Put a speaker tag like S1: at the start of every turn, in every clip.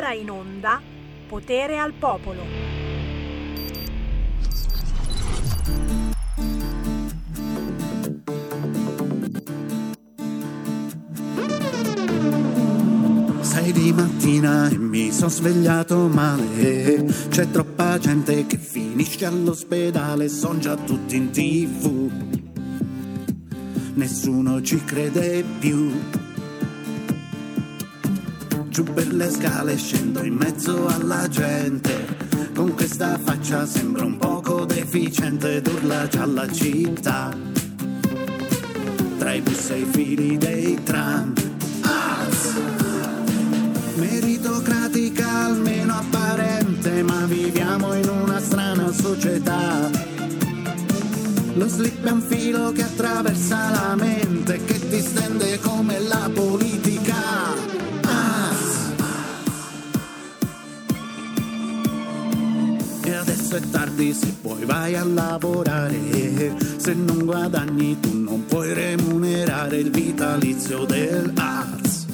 S1: ora in onda Potere al Popolo.
S2: Sei di mattina e mi sono svegliato male. C'è troppa gente che finisce all'ospedale, son già tutti in tv. Nessuno ci crede più. Giù per le scale scendo in mezzo alla gente. Con questa faccia sembra un poco deficiente ed urla già la città. Tra i bus e i fili dei tram. Az! Meritocratica almeno apparente, ma viviamo in una strana società. Lo slip è un filo che attraversa la mente, che ti stende come la politica. Adesso è tardi, se puoi vai a lavorare. Se non guadagni tu non puoi remunerare il vitalizio del ARS.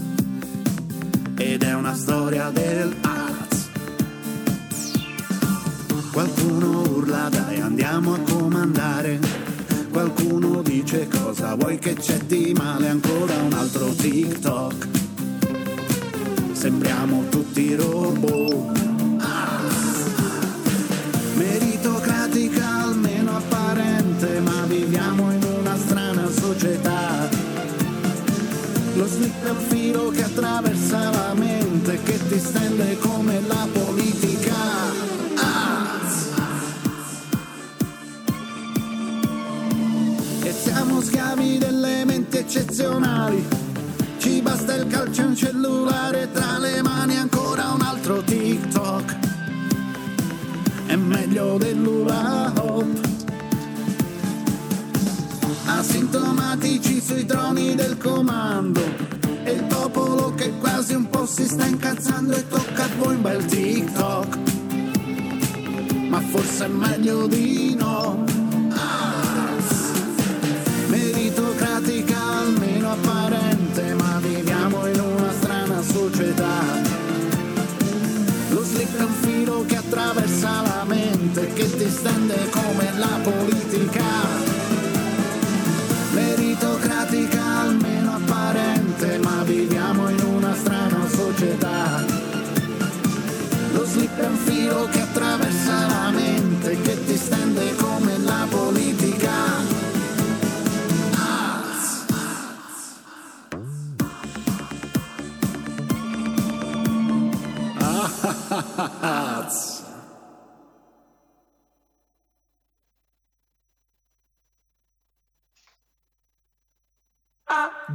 S2: Ed è una storia del ARS. Qualcuno urla dai andiamo a comandare. Qualcuno dice cosa vuoi che c'è di male ancora un altro TikTok. Sembriamo tutti robot. Meritocratica almeno apparente, ma viviamo in una strana società. Lo slip è un filo che attraversa la mente, che ti stende come la politica. Ah! E siamo schiavi delle menti eccezionali. Ci basta il calcio e un cellulare tra le mani, ancora un altro TikTok. È meglio dell'ula hop. Asintomatici sui troni del comando. E il popolo che quasi un po' si sta incazzando e tocca a voi un bel TikTok. Ma forse è meglio di no. Ah! Meritocratica almeno apparente, ma viviamo in una strana società. Lo slip è un filo che attraversa la mente, che ti stende come la politica. Meritocratica almeno apparente, ma viviamo in una strana società. Lo slip è un filo che attraversa la mente, che ti stende come la politica. Ah,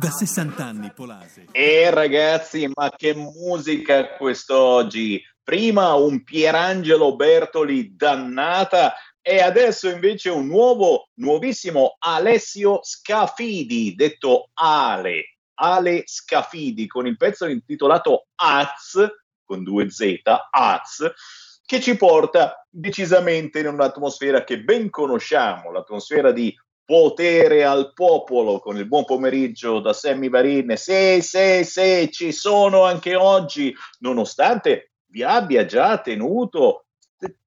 S3: Da 60 anni, Polase.
S4: E ragazzi, ma che musica quest'oggi! Prima un Pierangelo Bertoli dannata e adesso invece un nuovo, nuovissimo Alessio Scafidi, detto Ale, Ale Scafidi, con il pezzo intitolato Az, con due Z, Az, che ci porta decisamente in un'atmosfera che ben conosciamo, l'atmosfera di potere al popolo con il buon pomeriggio da Sammy Varin. Sì, sì, sì, ci sono anche oggi, nonostante vi abbia già tenuto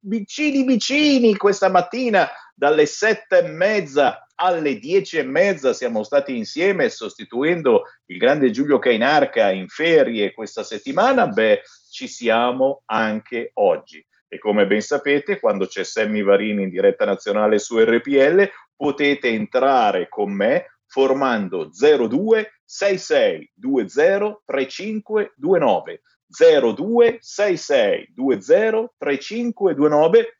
S4: vicini vicini questa mattina dalle sette e mezza alle dieci e mezza siamo stati insieme sostituendo il grande Giulio Cainarca in ferie questa settimana, beh, ci siamo anche oggi. E come ben sapete, quando c'è Sammy Varini in diretta nazionale su RPL, potete entrare con me formando 02 66 20 3529 02 66 20 3529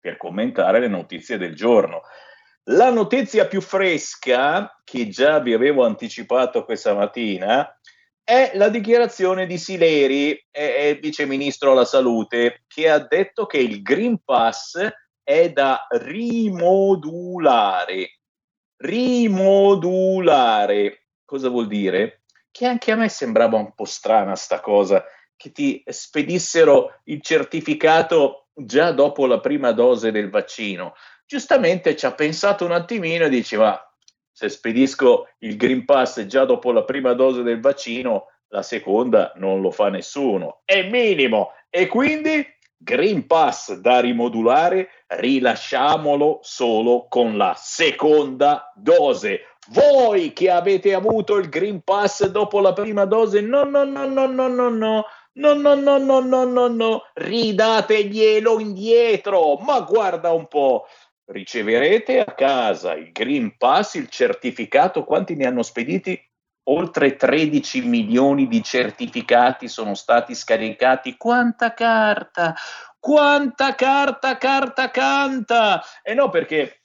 S4: per commentare le notizie del giorno. La notizia più fresca, che già vi avevo anticipato questa mattina, è la dichiarazione di Sileri, eh, vice ministro alla salute, che ha detto che il Green Pass è da rimodulare. Rimodulare. Cosa vuol dire? Che anche a me sembrava un po' strana sta cosa, che ti spedissero il certificato già dopo la prima dose del vaccino. Giustamente ci ha pensato un attimino e dice, ma se spedisco il Green Pass già dopo la prima dose del vaccino, la seconda non lo fa nessuno, è minimo. E quindi Green Pass da rimodulare, rilasciamolo solo con la seconda dose. Voi che avete avuto il Green Pass dopo la prima dose, no, no, no, no, no, no, no. No, no, no, no, no, no, no, ridateglielo indietro. Ma guarda un po', riceverete a casa il Green Pass, il certificato. Quanti ne hanno spediti? Oltre 13 milioni di certificati sono stati scaricati. Quanta carta! Quanta carta, carta, canta! E no, perché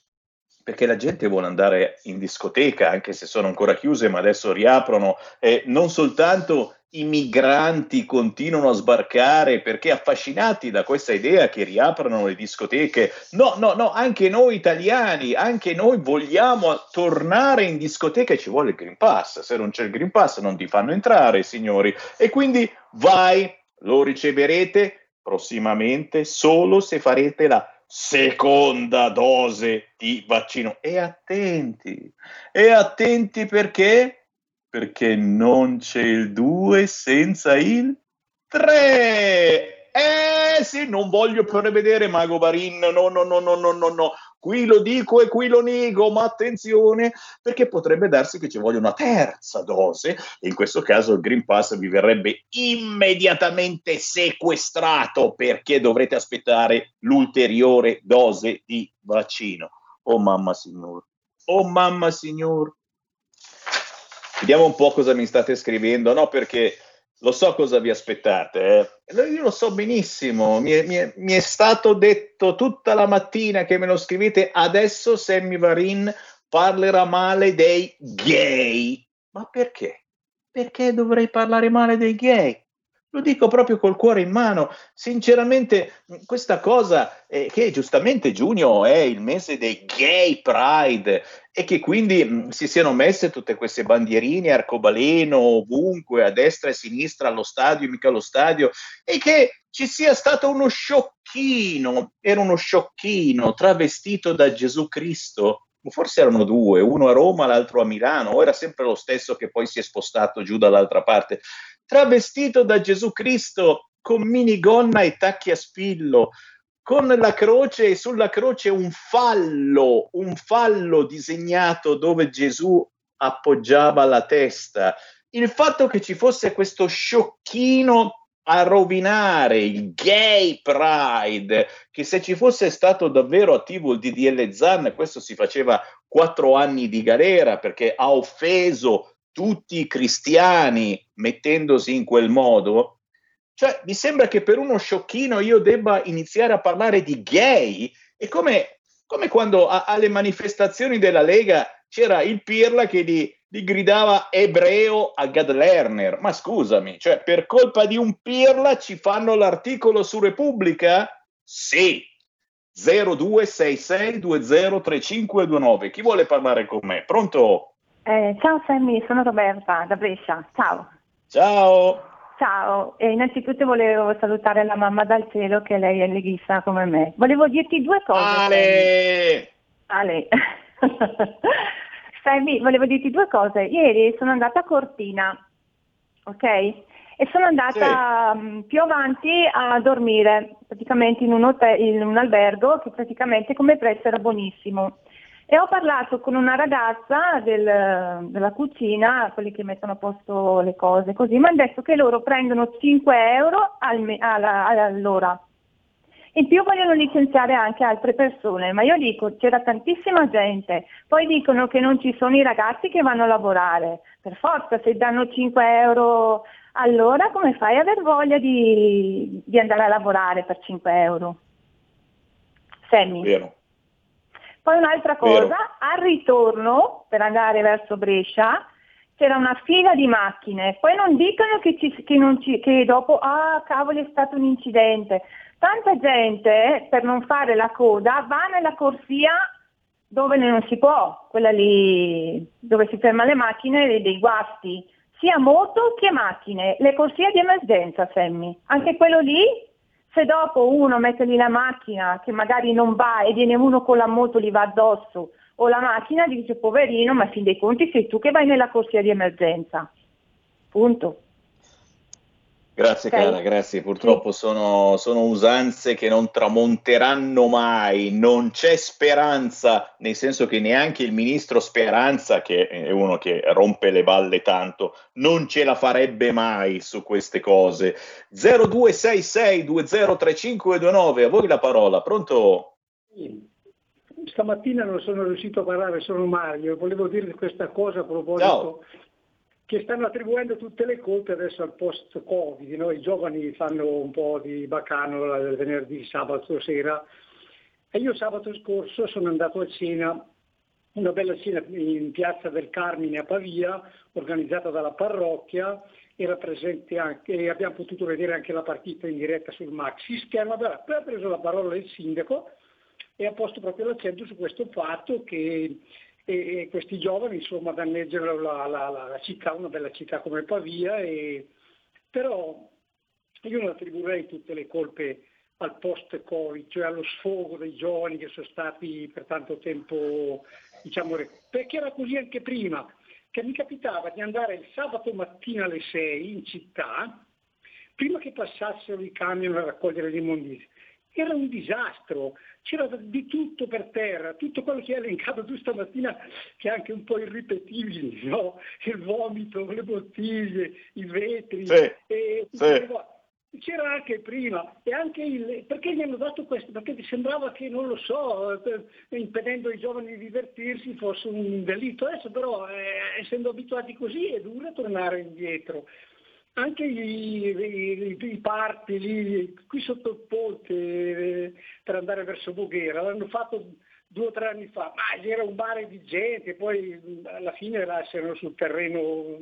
S4: perché la gente vuole andare in discoteca, anche se sono ancora chiuse, ma adesso riaprono, e non soltanto i migranti continuano a sbarcare perché affascinati da questa idea che riaprano le discoteche. No, no, no, anche noi italiani, anche noi vogliamo tornare in discoteca e ci vuole il Green Pass. Se non c'è il Green Pass non ti fanno entrare, signori. E quindi vai, lo riceverete prossimamente solo se farete la seconda dose di vaccino. E attenti, e attenti perché perché non c'è il 2 senza il 3. Eh sì, non voglio prevedere Mago Barin, no, no, no, no, no, no, no. Qui lo dico e qui lo nego, ma attenzione, perché potrebbe darsi che ci voglia una terza dose in questo caso il Green Pass vi verrebbe immediatamente sequestrato perché dovrete aspettare l'ulteriore dose di vaccino. Oh mamma signor, oh mamma signor, Vediamo un po' cosa mi state scrivendo, no? Perché lo so cosa vi aspettate, eh. io lo so benissimo, mi è, mi, è, mi è, stato detto tutta la mattina che me lo scrivete, adesso Sammy Varin parlerà male dei gay. Ma perché? Perché dovrei parlare male dei gay? Lo dico proprio col cuore in mano. Sinceramente, questa cosa, eh, che giustamente giugno è il mese dei gay pride e che quindi si siano messe tutte queste bandierine, arcobaleno, ovunque, a destra e a sinistra, allo stadio, mica allo stadio, e che ci sia stato uno sciocchino, era uno sciocchino travestito da Gesù Cristo, forse erano due, uno a Roma, l'altro a Milano, o era sempre lo stesso che poi si è spostato giù dall'altra parte travestito da Gesù Cristo con minigonna e tacchi a spillo, con la croce e sulla croce un fallo, un fallo disegnato dove Gesù appoggiava la testa. Il fatto che ci fosse questo sciocchino a rovinare il gay pride, che se ci fosse stato davvero attivo il DDL Zan, questo si faceva quattro anni di galera perché ha offeso tutti i cristiani mettendosi in quel modo, cioè mi sembra che per uno sciocchino io debba iniziare a parlare di gay. È come, come quando a, alle manifestazioni della Lega c'era il Pirla che gli, gli gridava ebreo a Gad Lerner. Ma scusami, cioè per colpa di un Pirla ci fanno l'articolo su Repubblica? Sì. 0266203529. Chi vuole parlare con me? Pronto?
S5: Eh, ciao Sammy, sono Roberta da Brescia. Ciao.
S4: Ciao.
S5: Ciao, e innanzitutto volevo salutare la mamma dal cielo che lei è leghista come me. Volevo dirti due cose.
S4: Ale!
S5: Ale. Sammy, volevo dirti due cose. Ieri sono andata a Cortina, ok? E sono andata sì. um, più avanti a dormire, praticamente in un, hotel, in un albergo che praticamente come prezzo era buonissimo. E ho parlato con una ragazza del, della cucina, quelli che mettono a posto le cose così, mi hanno detto che loro prendono 5 euro al, alla, all'ora. In più vogliono licenziare anche altre persone, ma io dico c'era tantissima gente, poi dicono che non ci sono i ragazzi che vanno a lavorare, per forza se danno 5 euro all'ora come fai ad aver voglia di, di andare a lavorare per 5 euro? Sammy.
S4: Vero.
S5: Poi un'altra cosa, Vero. al ritorno per andare verso Brescia c'era una fila di macchine, poi non dicono che, ci, che, non ci, che dopo, ah cavolo è stato un incidente. Tanta gente per non fare la coda va nella corsia dove non si può, quella lì dove si fermano le macchine dei guasti, sia moto che macchine, le corsie di emergenza, Semmi. Anche quello lì se dopo uno mette lì la macchina che magari non va e viene uno con la moto gli va addosso o la macchina dice poverino ma fin dei conti sei tu che vai nella corsia di emergenza. Punto.
S4: Grazie okay. cara, grazie. Purtroppo sì. sono, sono, usanze che non tramonteranno mai, non c'è speranza, nel senso che neanche il ministro Speranza, che è uno che rompe le balle tanto, non ce la farebbe mai su queste cose. 0266203529, a voi la parola, pronto?
S6: Sì. Stamattina non sono riuscito a parlare, sono Mario, volevo dire questa cosa a proposito Ciao che stanno attribuendo tutte le colpe adesso al post-Covid. No? I giovani fanno un po' di bacano il venerdì, sabato sera. E io sabato scorso sono andato a cena, una bella cena in piazza del Carmine a Pavia, organizzata dalla parrocchia, era presente anche, e abbiamo potuto vedere anche la partita in diretta sul Maxi Schermo. Ha preso la parola il sindaco e ha posto proprio l'accento su questo fatto che e, e questi giovani insomma danneggiano la, la, la, città, una bella città come Pavia, e, però io non attribuirei tutte le colpe al post-Covid, cioè allo sfogo dei giovani che sono stati per tanto tempo, diciamo, perché era così anche prima, che mi capitava di andare il sabato mattina alle 6 in città, prima che passassero i camion a raccogliere l'immondizia. Era un disastro, c'era di tutto per terra, tutto quello che hai elencato tu stamattina, che è anche un po' irripetibile, no? il vomito, le bottiglie, i vetri,
S4: sì, e, sì.
S6: c'era anche prima, e anche il, perché gli hanno dato questo? Perché ti sembrava che, non lo so, impedendo ai giovani di divertirsi fosse un delitto, adesso però eh, essendo abituati così è duro tornare indietro anche i, i, i, parti lì, qui sotto il ponte eh, per andare verso Voghera, l'hanno fatto due o tre anni fa, ma era un mare di gente, poi alla fine lasciano sul terreno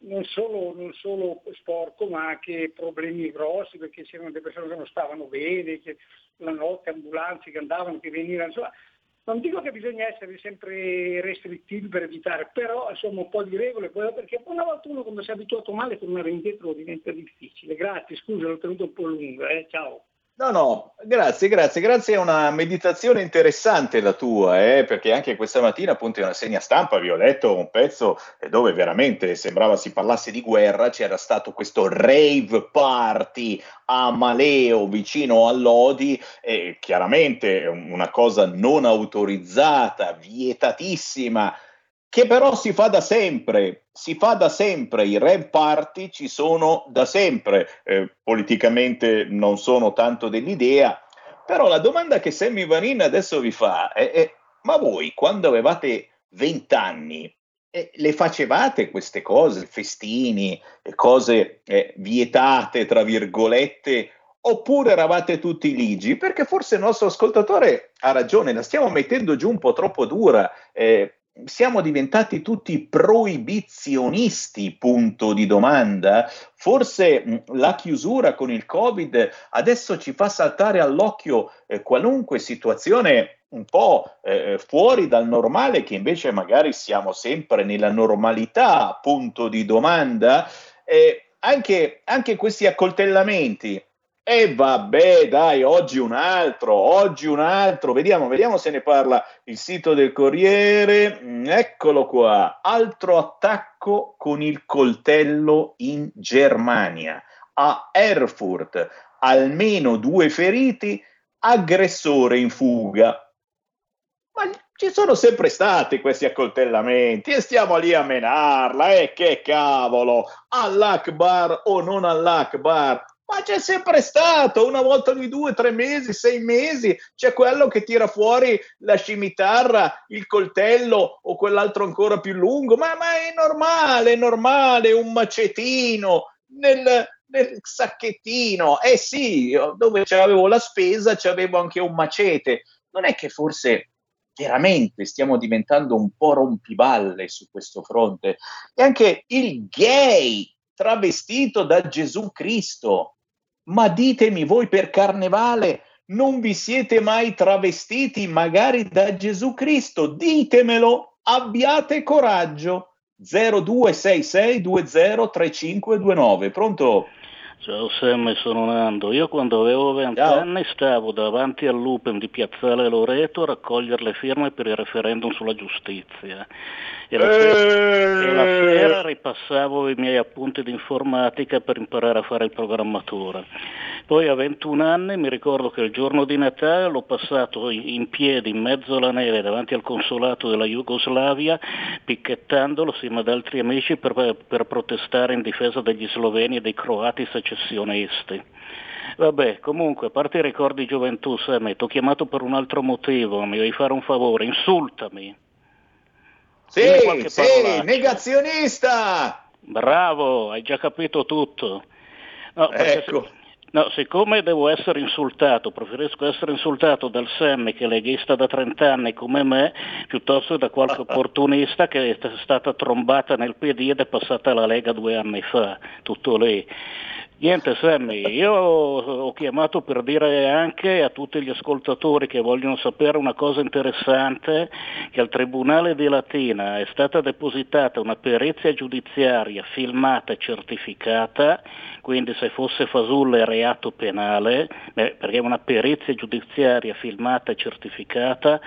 S6: non solo, non solo, sporco ma anche problemi grossi perché c'erano delle persone che non stavano bene, che la notte ambulanze che andavano, che venivano, insomma non dico che bisogna essere sempre restrittivi per evitare, però insomma un po' di regole, perché una volta uno quando si è abituato male tornare indietro diventa difficile. Grazie, scusa, l'ho tenuto un po' lungo, eh? ciao.
S4: No, no, grazie, grazie, grazie. È una meditazione interessante la tua, eh, perché anche questa mattina, appunto, in una segna stampa vi ho letto un pezzo dove veramente sembrava si parlasse di guerra. C'era stato questo rave party a Maleo vicino a Lodi, e chiaramente una cosa non autorizzata, vietatissima che però si fa da sempre, si fa da sempre, i rap party ci sono da sempre, eh, politicamente non sono tanto dell'idea, però la domanda che Sammy Vanin adesso vi fa è, è ma voi quando avevate 20 anni eh, le facevate queste cose, festini, cose eh, vietate, tra virgolette, oppure eravate tutti ligi? Perché forse il nostro ascoltatore ha ragione, la stiamo mettendo giù un po' troppo dura. Eh, siamo diventati tutti proibizionisti, punto di domanda. Forse la chiusura con il Covid adesso ci fa saltare all'occhio eh, qualunque situazione un po' eh, fuori dal normale, che invece magari siamo sempre nella normalità, punto di domanda. Eh, anche, anche questi accoltellamenti e vabbè, dai, oggi un altro, oggi un altro. Vediamo, vediamo se ne parla il sito del Corriere. Mm, eccolo qua. Altro attacco con il coltello in Germania. A Erfurt, almeno due feriti, aggressore in fuga. Ma ci sono sempre stati questi accoltellamenti e stiamo lì a menarla. E eh, che cavolo, all'Akbar o non all'Akbar? Ma c'è sempre stato, una volta ogni due, tre mesi, sei mesi, c'è quello che tira fuori la scimitarra, il coltello o quell'altro ancora più lungo, ma, ma è normale, è normale, un macetino nel, nel sacchettino, eh sì, dove c'avevo la spesa c'avevo anche un macete, non è che forse veramente stiamo diventando un po' rompiballe su questo fronte. E anche il gay travestito da Gesù Cristo ma ditemi voi per carnevale non vi siete mai travestiti magari da Gesù Cristo? Ditemelo, abbiate coraggio. 0266203529. Pronto?
S7: Ciao Sam, sono Nando. Io quando avevo 20 anni stavo davanti all'Upen di Piazzale Loreto a raccogliere le firme per il referendum sulla giustizia. E la, sera, e la sera ripassavo i miei appunti di informatica per imparare a fare il programmatore. Poi a 21 anni mi ricordo che il giorno di Natale l'ho passato in piedi in mezzo alla neve davanti al consolato della Jugoslavia, picchettandolo assieme ad altri amici per, per protestare in difesa degli sloveni e dei croati secessionisti. Vabbè, comunque, a parte i ricordi di gioventù, Sam, ti ho chiamato per un altro motivo, mi devi fare un favore, insultami.
S4: Sì, sì, negazionista!
S7: Bravo, hai già capito tutto. No, ecco. Se, no, siccome devo essere insultato, preferisco essere insultato dal Sam che è leghista da 30 anni come me, piuttosto che da qualche opportunista che è stata trombata nel PD ed è passata alla Lega due anni fa, tutto lì. Niente Sammy, io ho chiamato per dire anche a tutti gli ascoltatori che vogliono sapere una cosa interessante, che al Tribunale di Latina è stata depositata una perizia giudiziaria filmata e certificata, quindi se fosse fasulla è reato penale, perché è una perizia giudiziaria filmata e certificata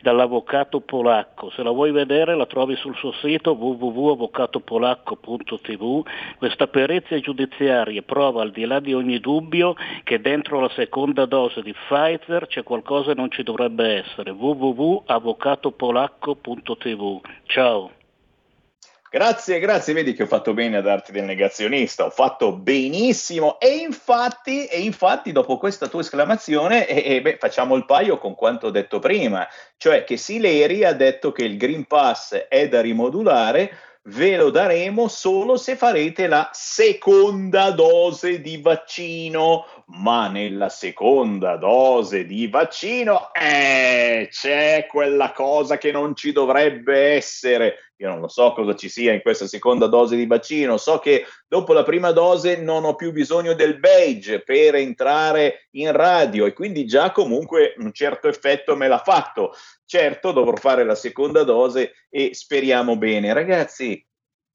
S7: dall'avvocato polacco. Se la vuoi vedere la trovi sul suo sito www.avvocatopolacco.tv. Questa perizia giudiziaria prova al di là di ogni dubbio che dentro la seconda dose di Pfizer c'è qualcosa che non ci dovrebbe essere. www.avvocatopolacco.tv. Ciao.
S4: Grazie, grazie, vedi che ho fatto bene a darti del negazionista, ho fatto benissimo e infatti, e infatti dopo questa tua esclamazione eh, eh, beh, facciamo il paio con quanto ho detto prima, cioè che Sileri ha detto che il Green Pass è da rimodulare, ve lo daremo solo se farete la seconda dose di vaccino, ma nella seconda dose di vaccino eh, c'è quella cosa che non ci dovrebbe essere. Io non lo so cosa ci sia in questa seconda dose di vaccino, so che dopo la prima dose non ho più bisogno del beige per entrare in radio e quindi già comunque un certo effetto me l'ha fatto. Certo, dovrò fare la seconda dose e speriamo bene. Ragazzi,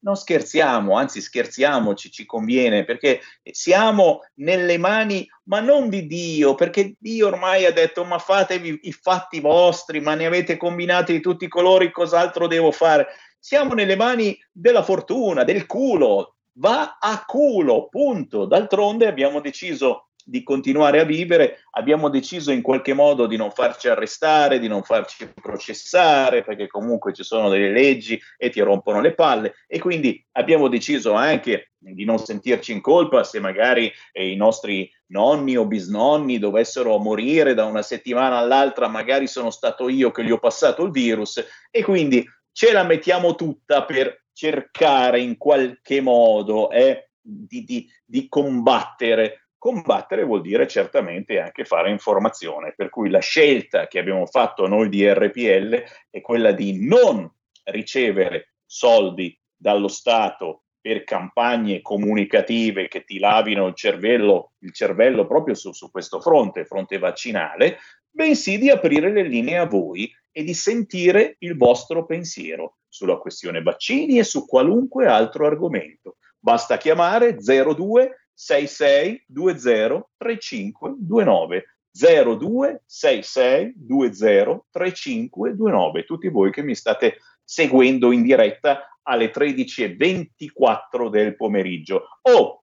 S4: non scherziamo, anzi scherziamoci, ci conviene, perché siamo nelle mani, ma non di Dio, perché Dio ormai ha detto, ma fatevi i fatti vostri, ma ne avete combinati di tutti i colori, cos'altro devo fare? Siamo nelle mani della fortuna, del culo, va a culo, punto. D'altronde abbiamo deciso di continuare a vivere, abbiamo deciso in qualche modo di non farci arrestare, di non farci processare, perché comunque ci sono delle leggi e ti rompono le palle. E quindi abbiamo deciso anche di non sentirci in colpa se magari eh, i nostri nonni o bisnonni dovessero morire da una settimana all'altra, magari sono stato io che gli ho passato il virus. E quindi ce la mettiamo tutta per cercare in qualche modo eh, di, di, di combattere Combattere vuol dire certamente anche fare informazione, per cui la scelta che abbiamo fatto noi di RPL è quella di non ricevere soldi dallo Stato per campagne comunicative che ti lavino il cervello, il cervello proprio su, su questo fronte, fronte vaccinale, bensì di aprire le linee a voi e di sentire il vostro pensiero sulla questione vaccini e su qualunque altro argomento. Basta chiamare 02 66 20 3529 02 66 20 3529 tutti voi che mi state seguendo in diretta alle 13.24 del pomeriggio. O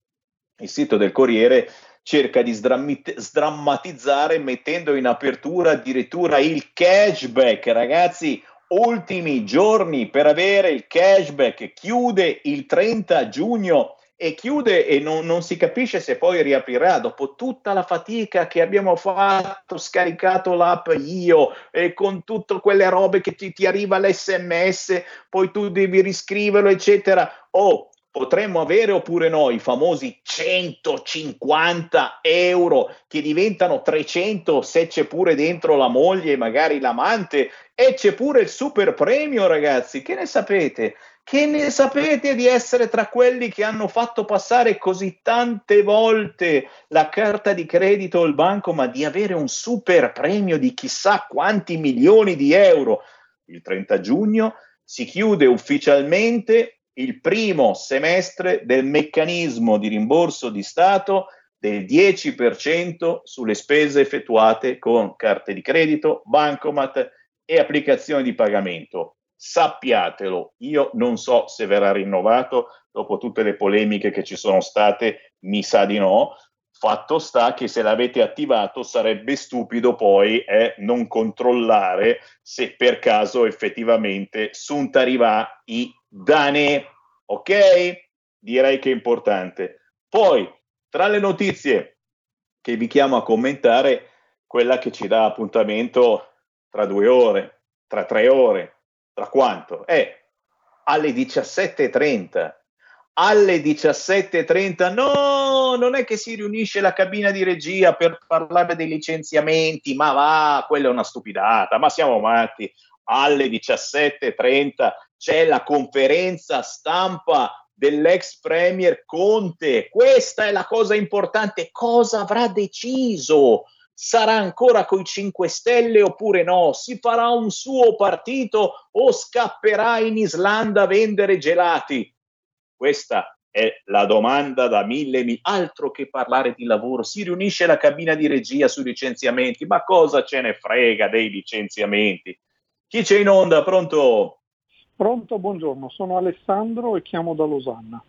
S4: il sito del Corriere cerca di sdrammatizzare mettendo in apertura addirittura il cashback. Ragazzi ultimi giorni per avere il cashback. Chiude il 30 giugno e chiude e non, non, si capisce se poi riaprirà dopo tutta la fatica che abbiamo fatto, scaricato l'app io e con tutte quelle robe che ti, ti arriva l'SMS, poi tu devi riscriverlo, eccetera. Oh, potremmo avere oppure no i famosi 150 euro che diventano 300 se c'è pure dentro la moglie magari l'amante e c'è pure il super premio ragazzi che ne sapete che ne sapete di essere tra quelli che hanno fatto passare così tante volte la carta di credito o il banco, ma di avere un super premio di chissà quanti milioni di euro? Il 30 giugno si chiude ufficialmente il primo semestre del meccanismo di rimborso di Stato del 10% sulle spese effettuate con carte di credito, bancomat e applicazioni di pagamento. Sappiatelo, io non so se verrà rinnovato dopo tutte le polemiche che ci sono state, mi sa di no. Fatto sta che se l'avete attivato sarebbe stupido poi eh, non controllare se per caso effettivamente sunt arriva i dane. Ok? Direi che è importante. Poi tra le notizie che vi chiamo a commentare, quella che ci dà appuntamento tra due ore, tra tre ore, tra quanto? È alle 17.30. Alle 17.30, no, non è che si riunisce la cabina di regia per parlare dei licenziamenti, ma va, quella è una stupidata, ma siamo matti. Alle 17.30 c'è la conferenza stampa dell'ex premier Conte. Questa è la cosa importante. Cosa avrà deciso? Sarà ancora coi 5 Stelle oppure no? Si farà un suo partito o scapperà in Islanda a vendere gelati? Questa è la domanda da mille, mille. Altro che parlare di lavoro. Si riunisce la cabina di regia sui licenziamenti. Ma cosa ce ne frega dei licenziamenti? Chi c'è in onda? Pronto?
S8: Pronto, buongiorno, sono Alessandro e chiamo da Losanna.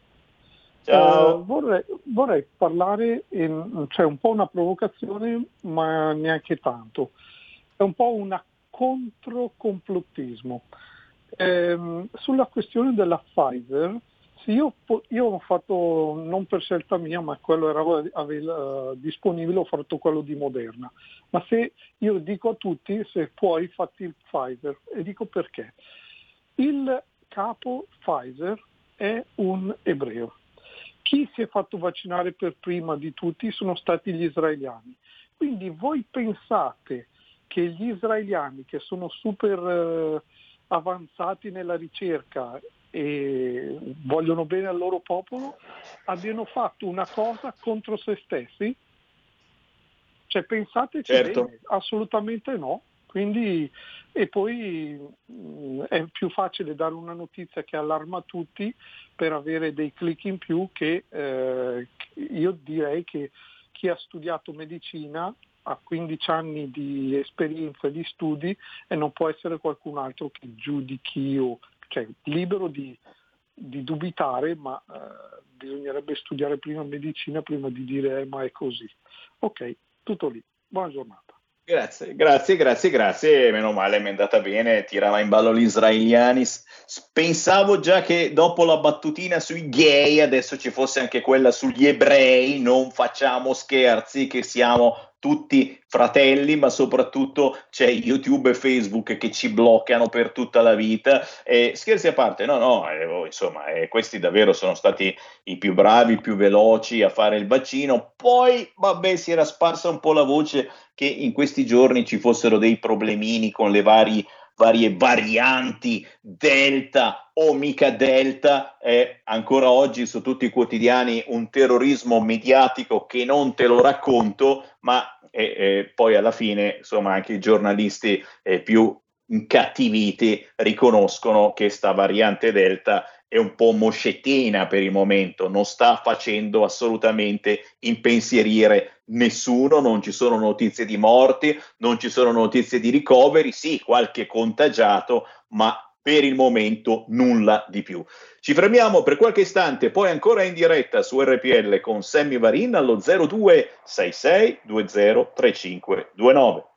S8: Eh, vorrei, vorrei, parlare, in, cioè un po' una provocazione, ma neanche tanto. È un po' un controcomplotismo. Eh, sulla questione della Pfizer, sì, io, io, ho fatto, non per scelta mia, ma quello era avevo, uh, disponibile, ho fatto quello di Moderna. Ma se io dico a tutti, se puoi, fatti il Pfizer. E dico perché. Il capo Pfizer è un ebreo. Chi si è fatto vaccinare per prima di tutti sono stati gli israeliani. Quindi voi pensate che gli israeliani che sono super eh, avanzati nella ricerca e vogliono bene al loro popolo abbiano fatto una cosa contro se stessi? Cioè pensate che
S4: certo.
S8: bene? Assolutamente no. Quindi, e poi mh, mm, è più facile dare una notizia che allarma tutti per avere dei click in più che eh, io direi che chi ha studiato medicina ha 15 anni di esperienza di studi e non può essere qualcun altro che giudichi o cioè libero di, di dubitare, ma eh, bisognerebbe studiare prima medicina prima di dire eh, ma è così. Ok, tutto lì. Buona giornata.
S4: Grazie, grazie, grazie, grazie. Meno male, mi è andata bene. Tirava in ballo gli israeliani. Pensavo già che dopo la battutina sui gay adesso ci fosse anche quella sugli ebrei. Non facciamo scherzi, che siamo tutti fratelli, ma soprattutto c'è YouTube e Facebook che ci bloccano per tutta la vita. E scherzi a parte, no, no, eh, oh, insomma, eh, questi davvero sono stati i più bravi, i più veloci a fare il vaccino. Poi, vabbè, si era sparsa un po' la voce che in questi giorni ci fossero dei problemini con le varie varie varianti delta o mica delta è ancora oggi su tutti i quotidiani un terrorismo mediatico che non te lo racconto ma e, e poi alla fine insomma anche i giornalisti eh, più incattiviti riconoscono che sta variante delta è un po' moscettina per il momento, non sta facendo assolutamente impensierire nessuno, non ci sono notizie di morti, non ci sono notizie di ricoveri, sì, qualche contagiato, ma per il momento nulla di più. Ci fermiamo per qualche istante, poi ancora in diretta su RPL con Sammy Varin allo 0266 203529.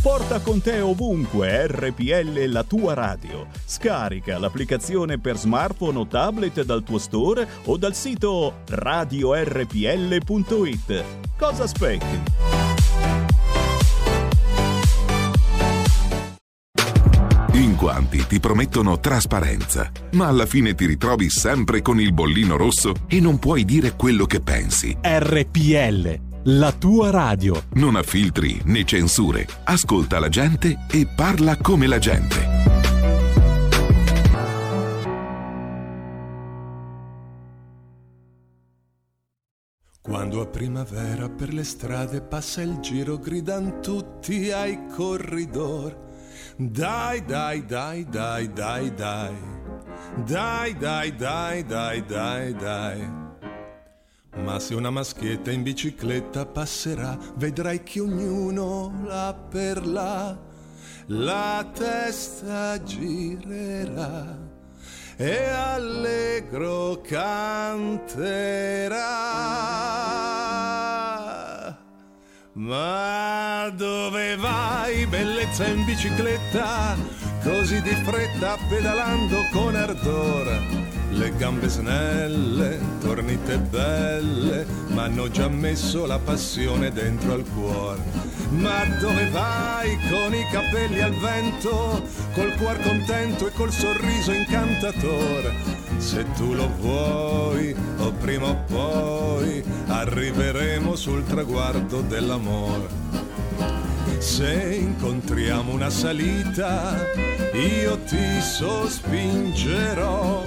S4: Porta con te ovunque RPL la tua radio. Scarica l'applicazione per smartphone o tablet dal tuo store o dal sito radiorpl.it. Cosa aspetti?
S9: In quanti ti promettono trasparenza, ma alla fine ti ritrovi sempre con il bollino rosso e non puoi dire quello che pensi.
S10: RPL, la tua radio.
S9: Non ha filtri né censure. Ascolta la gente e parla come la gente.
S11: Quando a primavera per le strade passa il giro, gridan tutti ai corridori dai, dai, dai, dai, dai, dai. Dai, dai, dai, dai, dai, dai. Ma se una maschietta in bicicletta passerà, vedrai che ognuno là per là la testa girerà e allegro canterà. Ma dove vai, bellezza in bicicletta, così di fretta pedalando con ardore? Le gambe snelle, tornite belle, ma hanno già messo la passione dentro al cuore. Ma dove vai con i capelli al vento, col cuor contento e col sorriso incantatore? Se tu lo vuoi, o prima o poi, arriveremo sul traguardo dell'amore. Se incontriamo una salita, io ti sospingerò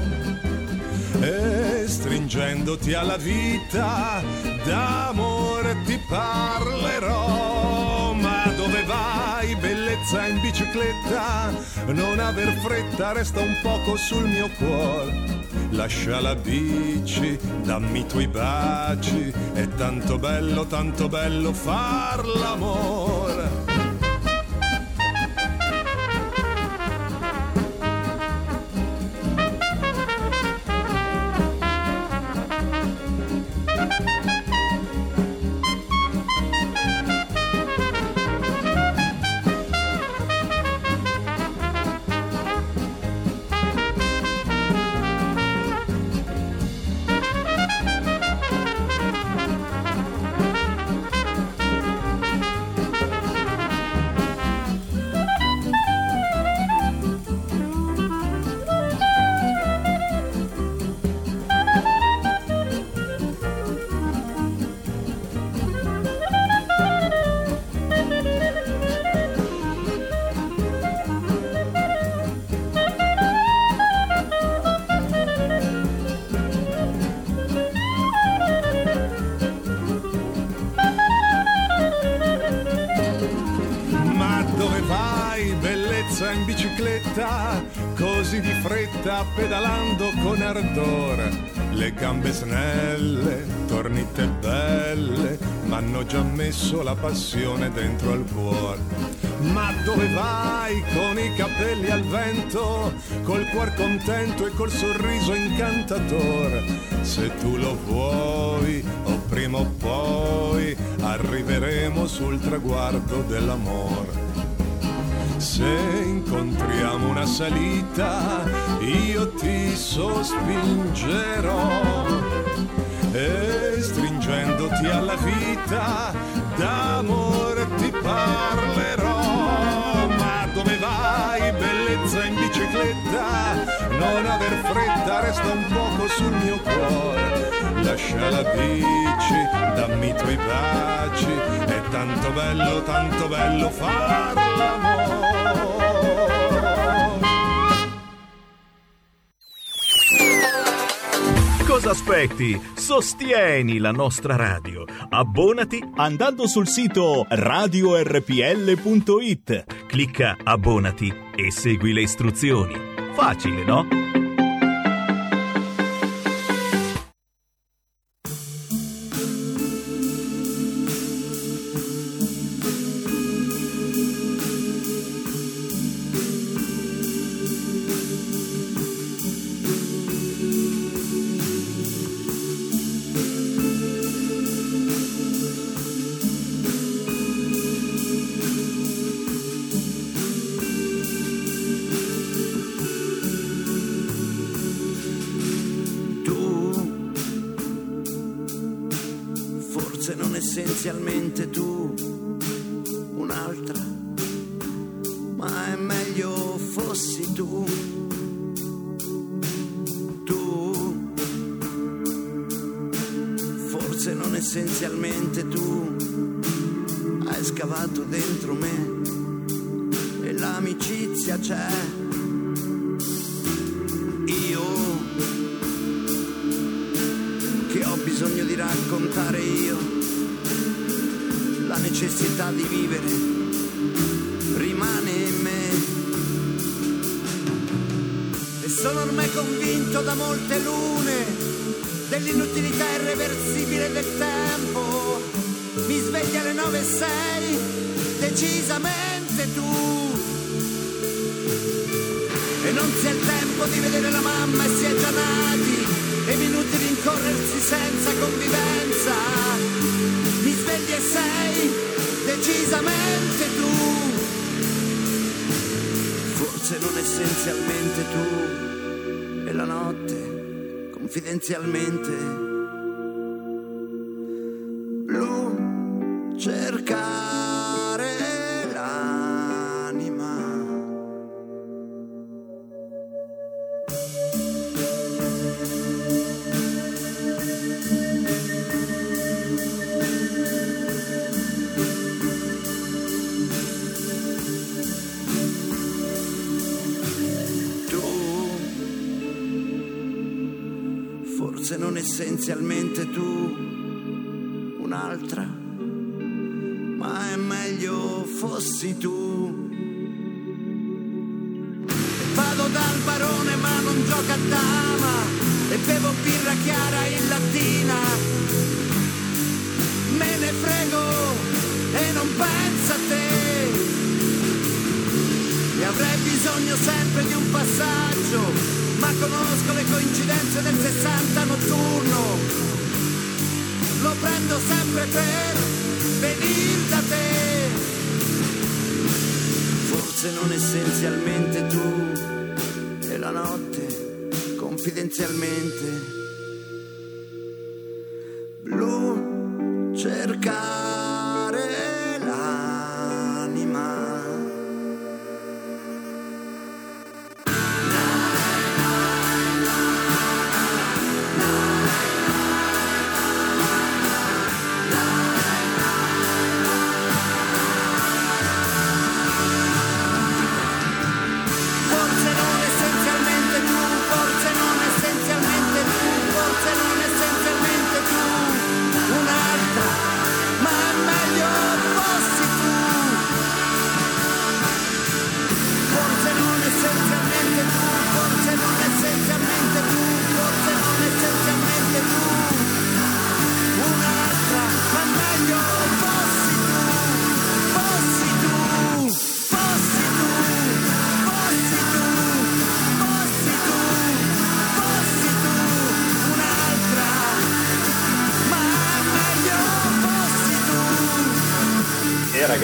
S11: e stringendoti alla vita, d'amore ti parlerò. Ma dove vai, bellezza in bicicletta? Non aver fretta, resta un poco sul mio cuore lascia la bici, dammi i tuoi baci, è tanto bello, tanto bello far l'amore. Messo la passione dentro al cuore. Ma dove vai con i capelli al vento, col cuor contento e col sorriso incantatore? Se tu lo vuoi, o prima o poi, arriveremo sul traguardo dell'amore. Se incontriamo una salita, io ti sospingerò e stringendoti alla vita, d'amore ti parlerò. Ma dove vai, bellezza in bicicletta? Non aver fretta, resta un poco sul mio cuore. Lascia la bici, dammi i tuoi baci, è tanto bello, tanto bello far l'amore.
S12: Cosa aspetti? Sostieni la nostra radio. Abbonati andando sul sito radiorpl.it. Clicca abbonati e segui le istruzioni. Facile, no?
S13: sono essenzialmente tu. Hai scavato dentro me e l'amicizia c'è. Io che ho bisogno di raccontare io la necessità di vivere rimane in me. E sono ormai convinto da molte lune dell'inutilità irreversibile del tempo. Mi svegli alle nove e sei, decisamente tu. E non si è il tempo di vedere la mamma e si è già nati, e minuti di incorrersi senza convivenza. Mi svegli e sei, decisamente tu. Forse non essenzialmente tu confidenzialmente.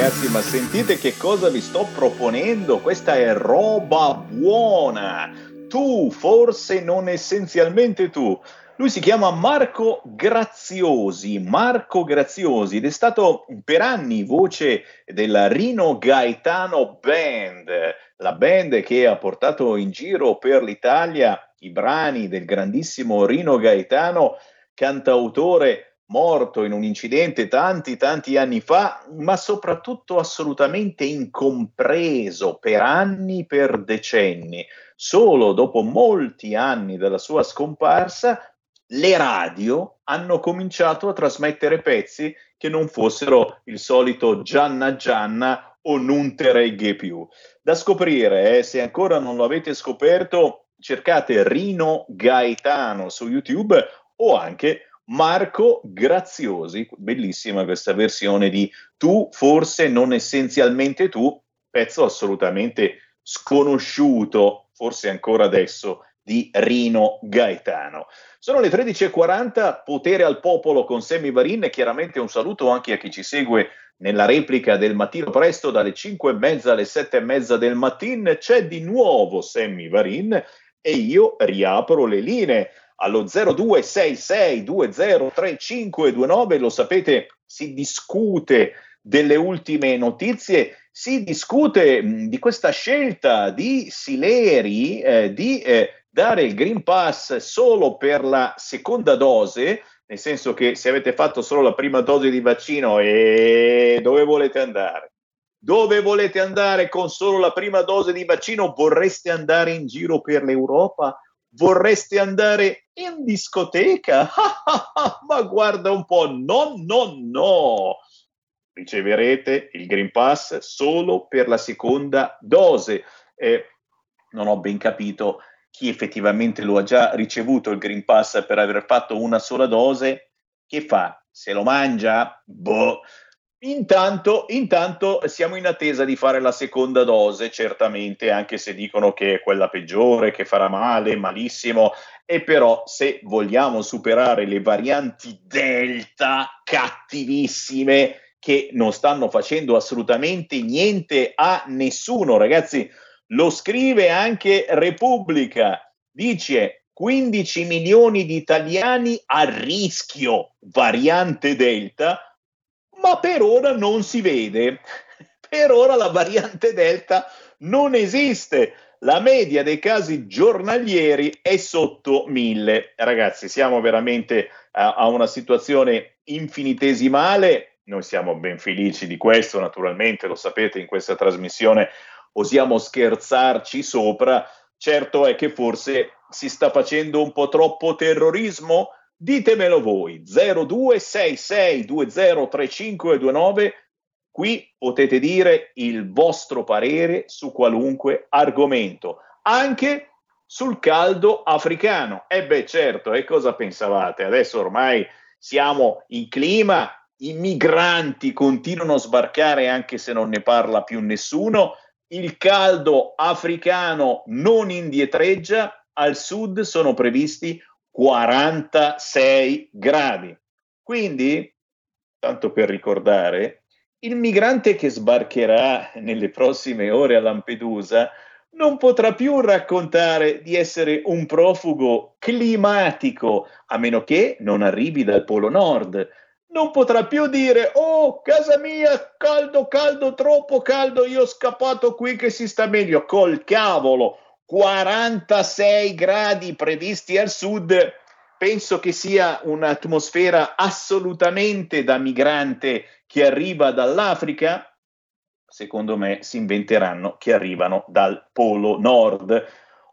S4: Ragazzi, ma sentite che cosa vi sto proponendo? Questa è roba buona. Tu, forse non essenzialmente tu. Lui si chiama Marco Graziosi, Marco Graziosi ed è stato per anni voce della Rino Gaetano Band, la band che ha portato in giro per l'Italia i brani del grandissimo Rino Gaetano, cantautore morto in un incidente tanti tanti anni fa, ma soprattutto assolutamente incompreso per anni, per decenni. Solo dopo molti anni dalla sua scomparsa le radio hanno cominciato a trasmettere pezzi che non fossero il solito Gianna Gianna o non te più. Da scoprire, eh, se ancora non lo avete scoperto, cercate Rino Gaetano su YouTube o anche Marco Graziosi, bellissima questa versione di Tu, forse non essenzialmente tu, pezzo assolutamente sconosciuto, forse ancora adesso, di Rino Gaetano. Sono le 13.40, potere al popolo con Sammy Varin e chiaramente un saluto anche a chi ci segue nella replica del mattino presto dalle 5 e mezza alle 7 e mezza del mattino. C'è di nuovo Sammy Varin e io riapro le linee allo 0266203529, lo sapete, si discute delle ultime notizie, si discute mh, di questa scelta di Sileri eh, di eh, dare il Green Pass solo per la seconda dose, nel senso che se avete fatto solo la prima dose di vaccino e dove volete andare? Dove volete andare con solo la prima dose di vaccino? Vorreste andare in giro per l'Europa? Vorreste andare in discoteca? Ma guarda un po', no, no, no. Riceverete il Green Pass solo per la seconda dose. Eh, non ho ben capito chi effettivamente lo ha già ricevuto il Green Pass per aver fatto una sola dose. Che fa? Se lo mangia? Boh. Intanto, intanto, siamo in attesa di fare la seconda dose, certamente, anche se dicono che è quella peggiore, che farà male, malissimo, e però se vogliamo superare le varianti Delta cattivissime che non stanno facendo assolutamente niente a nessuno, ragazzi, lo scrive anche Repubblica, dice 15 milioni di italiani a rischio variante Delta, ma per ora non si vede. Per ora la variante Delta non esiste. La media dei casi giornalieri è sotto mille. Ragazzi, siamo veramente a, a una situazione infinitesimale. Noi siamo ben felici di questo, naturalmente, lo sapete, in questa trasmissione osiamo scherzarci sopra. Certo è che forse si sta facendo un po' troppo terrorismo, Ditemelo voi, 0266203529, qui potete dire il vostro parere su qualunque argomento, anche sul caldo africano. E beh certo, e cosa pensavate? Adesso ormai siamo in clima, i migranti continuano a sbarcare anche se non ne parla più nessuno, il caldo africano non indietreggia, al sud sono previsti 46 gradi. Quindi, tanto per ricordare, il migrante che sbarcherà nelle prossime ore a Lampedusa non potrà più raccontare di essere un profugo climatico, a meno che non arrivi dal Polo Nord. Non potrà più dire, oh, casa mia, caldo, caldo, troppo caldo, io ho scappato qui che si sta meglio. Col cavolo, 46 gradi previsti al sud, penso che sia un'atmosfera assolutamente da migrante che arriva dall'Africa. Secondo me si inventeranno che arrivano dal Polo Nord.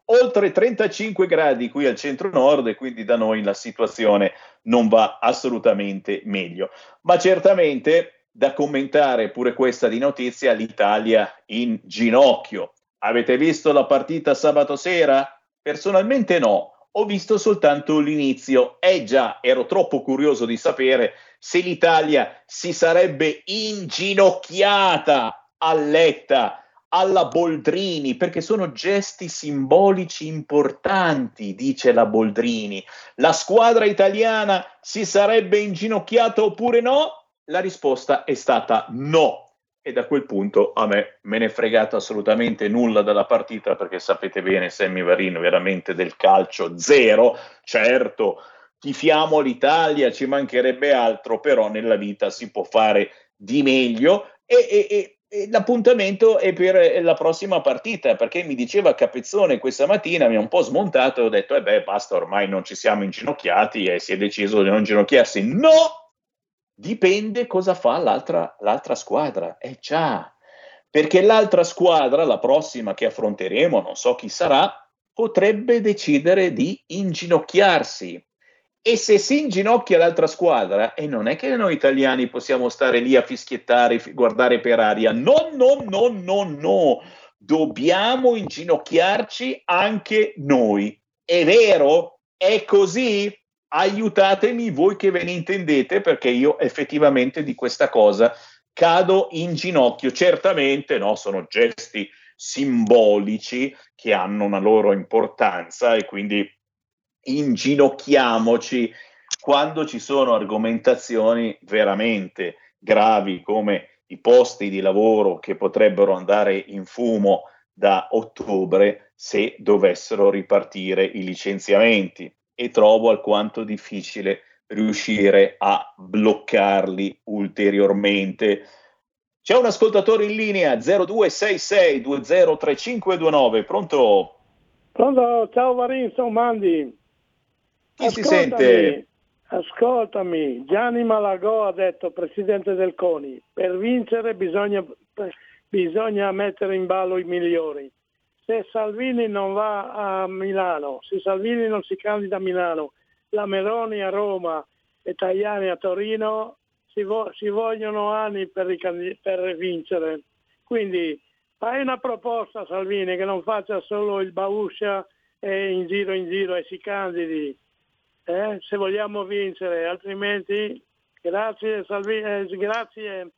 S4: Oltre 35 gradi qui al centro nord e quindi da noi la situazione non va assolutamente meglio. Ma certamente da commentare pure questa di notizia l'Italia in ginocchio. Avete visto la partita sabato sera? Personalmente no, ho visto soltanto l'inizio. Eh già, ero troppo curioso di sapere se l'Italia si sarebbe inginocchiata a Letta, alla Boldrini, perché sono gesti simbolici importanti, dice la Boldrini. La squadra italiana si sarebbe inginocchiata oppure no? La risposta è stata no e da quel punto a me me ne è fregato assolutamente nulla dalla partita perché sapete bene Sammy Varin veramente del calcio zero, certo tifiamo l'Italia, ci mancherebbe altro, però nella vita si può fare di meglio e, e, e, e l'appuntamento è per la prossima partita perché mi diceva Capezzone questa mattina, mi ha un po' smontato e ho detto, eh beh basta, ormai non ci siamo inginocchiati e si è deciso di non inginocchiarsi. No! Dipende cosa fa l'altra, l'altra squadra. Eh già, perché l'altra squadra, la prossima che affronteremo, non so chi sarà, potrebbe decidere di inginocchiarsi. E se si inginocchia l'altra squadra, e non è che noi italiani possiamo stare lì a fischiettare, guardare per aria. No, no, no, no, no. Dobbiamo inginocchiarci anche noi. È vero? È così? Aiutatemi voi che ve ne intendete, perché io effettivamente di questa cosa cado in ginocchio. Certamente no, sono gesti simbolici che hanno una loro importanza e quindi inginocchiamoci quando ci sono argomentazioni veramente gravi come i posti di lavoro che potrebbero andare in fumo da ottobre se dovessero ripartire i licenziamenti e trovo alquanto difficile riuscire a bloccarli ulteriormente. C'è un ascoltatore in linea 0266 203529, pronto?
S14: Pronto, ciao Varin, sono Mandi.
S4: Chi si sente?
S14: Ascoltami, Gianni Malagò ha detto, presidente del CONI, per vincere bisogna, bisogna mettere in ballo i migliori. Se Salvini non va a Milano, se Salvini non si candida a Milano, la Meloni a Roma e Tajani a Torino, si, vo- si vogliono anni per, ricandi- per vincere. Quindi fai una proposta Salvini che non faccia solo il bauscia e in giro in giro e si candidi eh, se vogliamo vincere, altrimenti grazie Salvini, eh, grazie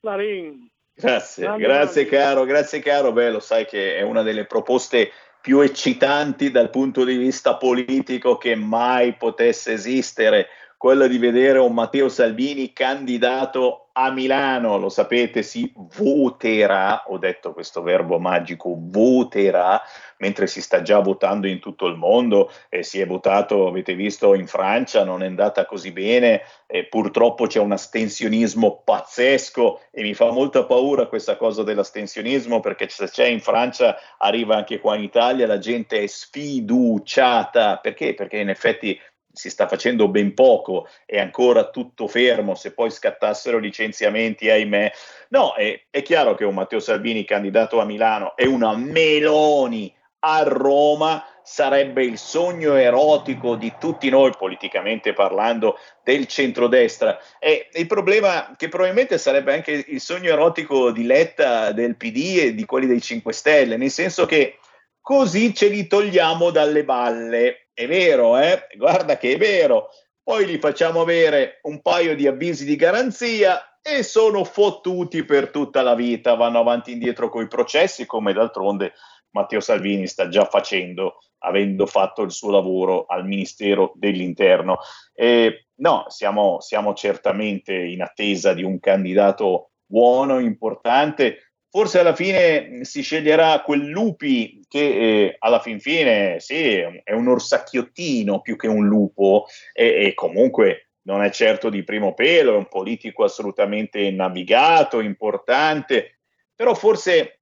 S14: Marin.
S4: Grazie, Andiamo grazie caro, grazie caro, beh lo sai che è una delle proposte più eccitanti dal punto di vista politico che mai potesse esistere, quella di vedere un Matteo Salvini candidato a Milano, lo sapete, si voterà, ho detto questo verbo magico, voterà, mentre si sta già votando in tutto il mondo, e si è votato, avete visto, in Francia, non è andata così bene, e purtroppo c'è un astensionismo pazzesco e mi fa molta paura questa cosa dell'astensionismo, perché se c'è in Francia, arriva anche qua in Italia, la gente è sfiduciata, perché? Perché in effetti si sta facendo ben poco, è ancora tutto fermo, se poi scattassero licenziamenti, ahimè. No, è, è chiaro che un Matteo Salvini candidato a Milano e una Meloni a Roma sarebbe il sogno erotico di tutti noi, politicamente parlando, del centrodestra. E il problema che probabilmente sarebbe anche il sogno erotico di Letta, del PD e di quelli dei 5 Stelle, nel senso che così ce li togliamo dalle balle è vero, eh? guarda che è vero. Poi gli facciamo avere un paio di avvisi di garanzia e sono fottuti per tutta la vita, vanno avanti e indietro con i processi, come d'altronde Matteo Salvini sta già facendo, avendo fatto il suo lavoro al Ministero dell'Interno. E no, siamo, siamo certamente in attesa di un candidato buono, importante, forse alla fine si sceglierà quel lupi che eh, alla fin fine sì, è un orsacchiottino più che un lupo e, e, comunque non è certo di primo pelo, è un politico assolutamente navigato, importante, però forse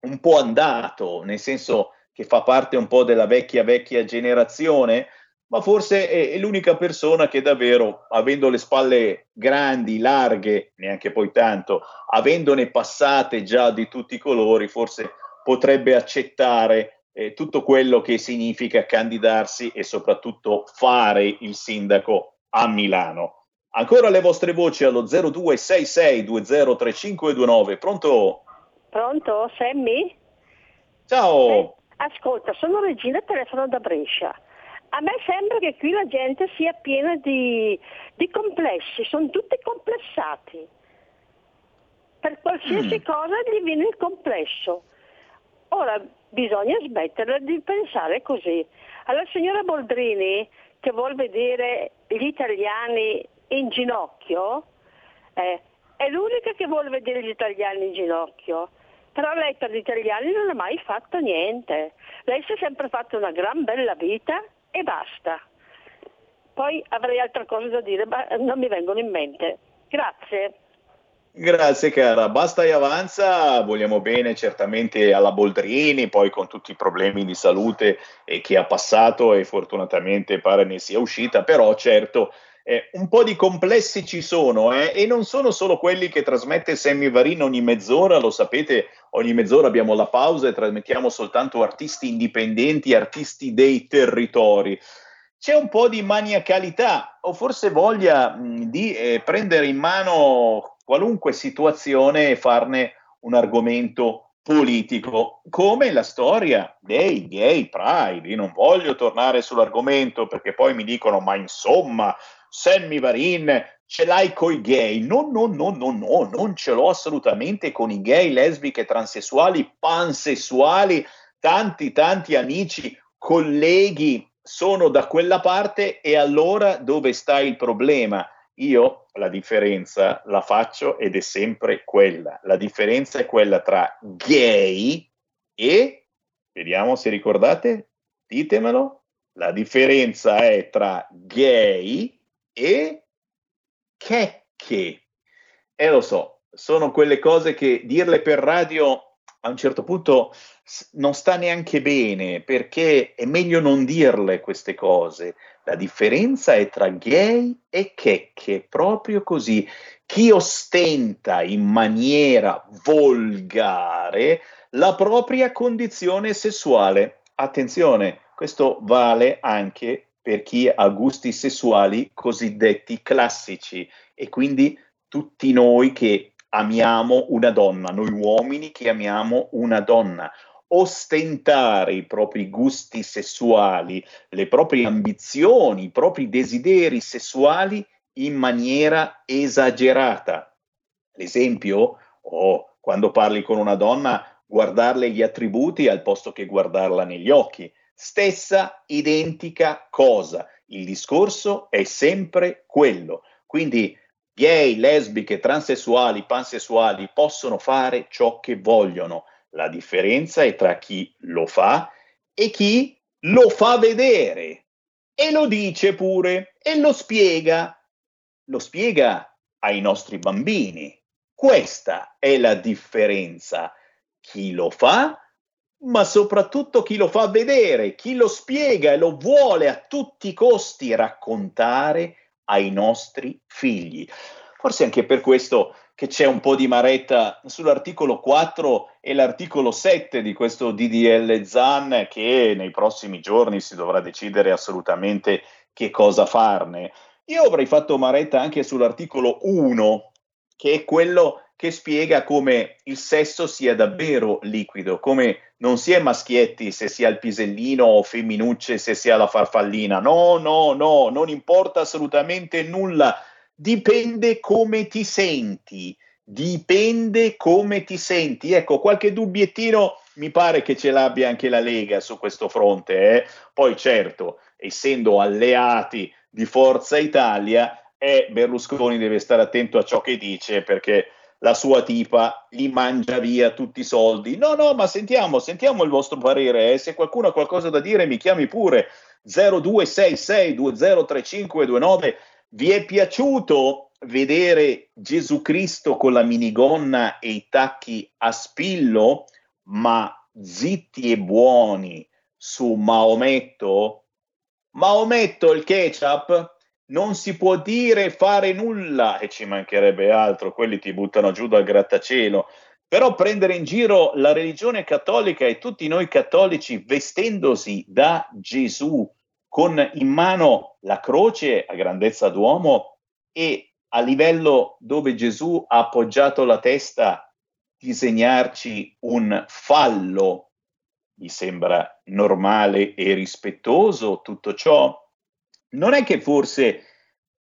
S4: un po' andato, nel senso che fa parte un po' della vecchia vecchia generazione, ma forse è, l'unica persona che davvero, avendo le spalle grandi, larghe, neanche poi tanto, avendone passate già di tutti i colori, forse potrebbe accettare eh, tutto quello che significa candidarsi e soprattutto fare il sindaco a Milano. Ancora le vostre voci allo 0266203529. Pronto?
S15: Pronto, Sammy?
S4: Ciao. Eh,
S15: ascolta, sono Regina, telefono da Brescia. A me sembra che qui la gente sia piena di, di complessi, sono tutti complessati. Per qualsiasi mm. cosa gli viene il complesso. Ora bisogna smettere di pensare così. Alla signora Boldrini, che vuol vedere gli italiani in ginocchio, eh, è l'unica che vuole vedere gli italiani in ginocchio. Però lei per gli italiani non ha mai fatto niente. Lei si è sempre fatta una gran bella vita e basta. Poi avrei altre cose da dire, ma non mi vengono in mente. Grazie.
S4: Grazie cara, basta e avanza, vogliamo bene certamente alla Boldrini, poi con tutti i problemi di salute eh, che ha passato e fortunatamente pare ne sia uscita, però certo eh, un po' di complessi ci sono eh, e non sono solo quelli che trasmette Sammy Varin ogni mezz'ora, lo sapete, ogni mezz'ora abbiamo la pausa e trasmettiamo soltanto artisti indipendenti, artisti dei territori. c'è un po' di maniacalità o forse voglia mh, di eh, prendere in mano qualunque situazione e farne un argomento politico, come la storia dei gay pride. Io non voglio tornare sull'argomento perché poi mi dicono, ma insomma, Sammy Varin ce l'hai coi gay? No, no, no, no, no, non ce l'ho assolutamente con i gay, lesbiche, transessuali, pansessuali, tanti, tanti amici, colleghi sono da quella parte e allora dove sta il problema? Io la differenza la faccio ed è sempre quella. La differenza è quella tra gay e, vediamo se ricordate, ditemelo, la differenza è tra gay e checche. E lo so, sono quelle cose che dirle per radio a un certo punto non sta neanche bene perché è meglio non dirle queste cose. La differenza è tra gay e checche, proprio così. Chi ostenta in maniera volgare la propria condizione sessuale. Attenzione, questo vale anche per chi ha gusti sessuali cosiddetti classici e quindi tutti noi che amiamo una donna, noi uomini che amiamo una donna. Ostentare i propri gusti sessuali, le proprie ambizioni, i propri desideri sessuali in maniera esagerata. L'esempio, oh, quando parli con una donna, guardarle gli attributi al posto che guardarla negli occhi. Stessa identica cosa. Il discorso è sempre quello. Quindi Gay, lesbiche, transessuali, pansessuali possono fare ciò che vogliono. La differenza è tra chi lo fa e chi lo fa vedere e lo dice pure e lo spiega. Lo spiega ai nostri bambini. Questa è la differenza. Chi lo fa, ma soprattutto chi lo fa vedere, chi lo spiega e lo vuole a tutti i costi raccontare ai nostri figli. Forse anche per questo che c'è un po' di maretta sull'articolo 4 e l'articolo 7 di questo DDL ZAN che nei prossimi giorni si dovrà decidere assolutamente che cosa farne. Io avrei fatto maretta anche sull'articolo 1, che è quello che spiega come il sesso sia davvero liquido, come non si è maschietti se si ha il pisellino o femminucce se si ha la farfallina. No, no, no, non importa assolutamente nulla. Dipende come ti senti. Dipende come ti senti. Ecco, qualche dubbiettino mi pare che ce l'abbia anche la Lega su questo fronte. Eh? Poi certo, essendo alleati di Forza Italia, eh, Berlusconi deve stare attento a ciò che dice perché la sua tipa gli mangia via tutti i soldi. No, no, ma sentiamo, sentiamo il vostro parere. Eh. Se qualcuno ha qualcosa da dire, mi chiami pure 0266203529. Vi è piaciuto vedere Gesù Cristo con la minigonna e i tacchi a spillo, ma zitti e buoni su Maometto? Maometto il ketchup? Non si può dire fare nulla e ci mancherebbe altro, quelli ti buttano giù dal grattacielo. Però prendere in giro la religione cattolica e tutti noi cattolici vestendosi da Gesù con in mano la croce a grandezza d'uomo e a livello dove Gesù ha appoggiato la testa disegnarci un fallo, mi sembra normale e rispettoso tutto ciò? Non è che forse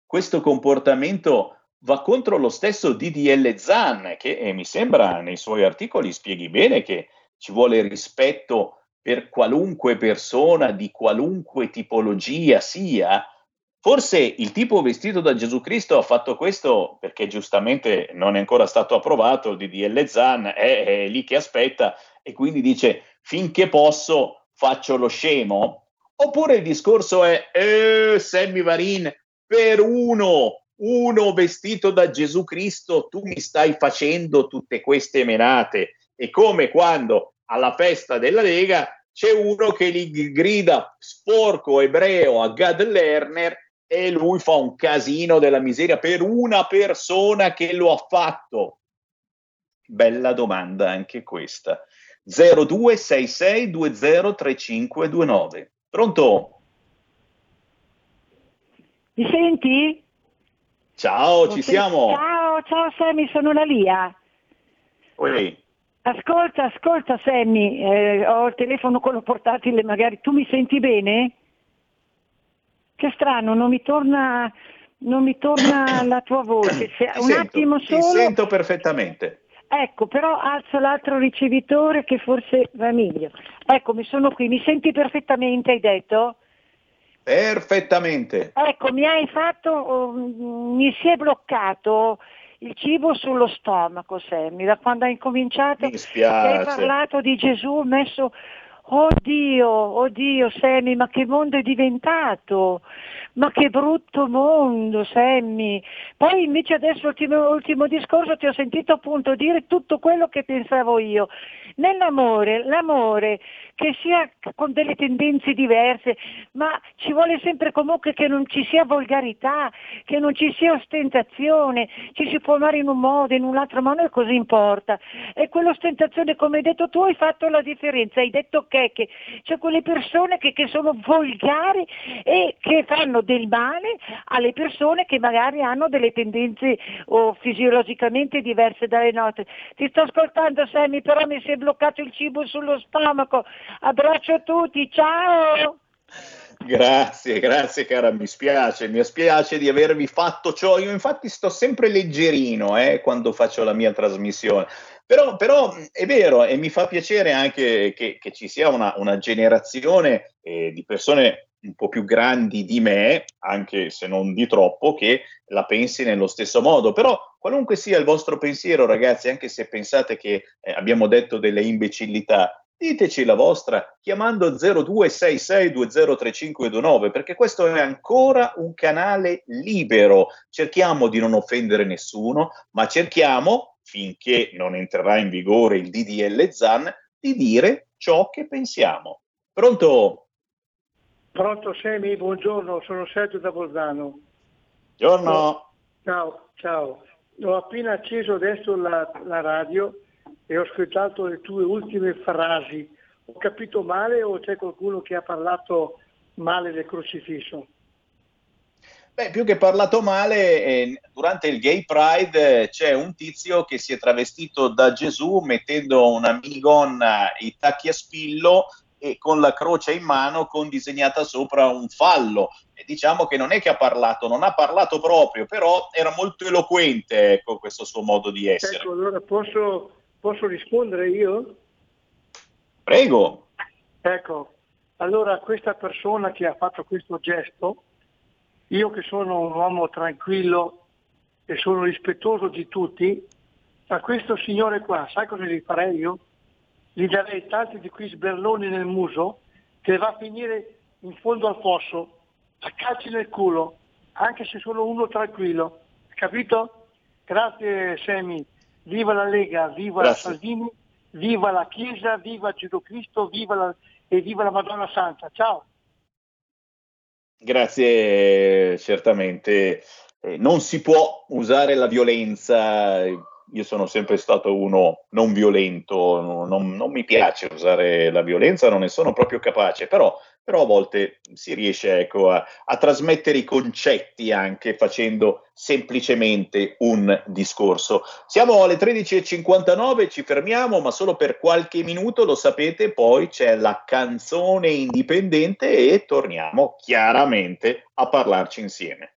S4: questo comportamento va contro lo stesso DDL Zan, che eh, mi sembra nei suoi articoli spieghi bene che ci vuole rispetto per qualunque persona di qualunque tipologia sia. Forse il tipo vestito da Gesù Cristo ha fatto questo perché giustamente non è ancora stato approvato, il DDL Zan è, è lì che aspetta e quindi dice finché posso faccio lo scemo, Oppure il discorso è, eh, Sammy Varin, per uno, uno vestito da Gesù Cristo, tu mi stai facendo tutte queste menate. È come quando alla festa della Lega c'è uno che gli grida sporco ebreo a Gad Lerner e lui fa un casino della miseria per una persona che lo ha fatto. Bella domanda anche questa. 0266203529. Pronto?
S16: Mi senti?
S4: Ciao, ci siamo.
S16: Ciao, ciao Sammy, sono la Lia.
S4: Oi.
S16: Ascolta, ascolta Sammy, eh, ho il telefono con lo portatile, magari tu mi senti bene? Che strano, non mi torna, non mi torna la tua voce. Se,
S4: Ti
S16: un
S4: sento,
S16: attimo
S4: Ti
S16: solo.
S4: sento perfettamente.
S16: Ecco, però alzo l'altro ricevitore che forse va meglio. Ecco, mi sono qui, mi senti perfettamente, hai detto?
S4: Perfettamente.
S16: Ecco, mi hai fatto, oh, mi si è bloccato il cibo sullo stomaco, Sammy, da quando hai incominciato,
S4: Mi
S16: che hai
S4: spiace.
S16: parlato di Gesù, ho messo, oddio, oddio Sammy, ma che mondo è diventato, ma che brutto mondo Sammy. Poi invece adesso, ultimo, ultimo discorso, ti ho sentito appunto dire tutto quello che pensavo io. Nell'amore, l'amore che sia con delle tendenze diverse, ma ci vuole sempre comunque che non ci sia volgarità, che non ci sia ostentazione, ci si può amare in un modo, in un altro, ma non cosa importa. E quell'ostentazione, come hai detto tu, hai fatto la differenza, hai detto che, che c'è quelle persone che, che sono volgari e che fanno del male alle persone che magari hanno delle tendenze o fisiologicamente diverse dalle nostre. Ti sto ascoltando Sammy, però mi si è bloccato il cibo sullo stomaco. Abbraccio a tutti, ciao!
S4: Grazie, grazie cara, mi spiace, mi spiace di avervi fatto ciò. Io infatti sto sempre leggerino eh, quando faccio la mia trasmissione. Però, però è vero e mi fa piacere anche che, che ci sia una, una generazione eh, di persone un po' più grandi di me, anche se non di troppo, che la pensi nello stesso modo. Però qualunque sia il vostro pensiero, ragazzi, anche se pensate che eh, abbiamo detto delle imbecillità, diteci la vostra chiamando 0266203529 perché questo è ancora un canale libero. Cerchiamo di non offendere nessuno, ma cerchiamo, finché non entrerà in vigore il DDL ZAN, di dire ciò che pensiamo. Pronto?
S6: Pronto Semi, buongiorno, sono Sergio da Bolzano.
S4: Buongiorno.
S6: Ciao, ciao. Ho appena acceso adesso la, la radio e ho ascoltato le tue ultime frasi. Ho capito male o c'è qualcuno che ha parlato male del crocifisso?
S4: Beh, più che parlato male, eh, durante il Gay Pride eh, c'è un tizio che si è travestito da Gesù mettendo una minigonna, i tacchi a spillo e con la croce in mano con disegnata sopra un fallo. E diciamo che non è che ha parlato, non ha parlato proprio, però era molto eloquente, ecco, questo suo modo di essere.
S6: Ecco, allora posso, posso rispondere io?
S4: Prego.
S6: Ecco, allora questa persona che ha fatto questo gesto, io che sono un uomo tranquillo e sono rispettoso di tutti, a questo signore qua, sai cosa gli farei io? Gli darei tanti di quei sberloni nel muso che va a finire in fondo al fosso, a calci nel culo, anche se sono uno tranquillo. Capito? Grazie Semi. Viva la Lega, viva
S4: Grazie.
S6: Salvini, viva la Chiesa, viva Gesù Cristo, viva la, e viva la Madonna Santa. Ciao.
S4: Grazie, certamente. Eh, non si può usare la violenza. Io sono sempre stato uno non violento, no- non, non mi piace usare la violenza, non ne sono proprio capace, però, però a volte si riesce ecco, a, a trasmettere i concetti anche facendo semplicemente un discorso. Siamo alle 13.59, ci fermiamo, ma solo per qualche minuto, lo sapete, poi c'è la canzone indipendente e torniamo chiaramente a parlarci insieme.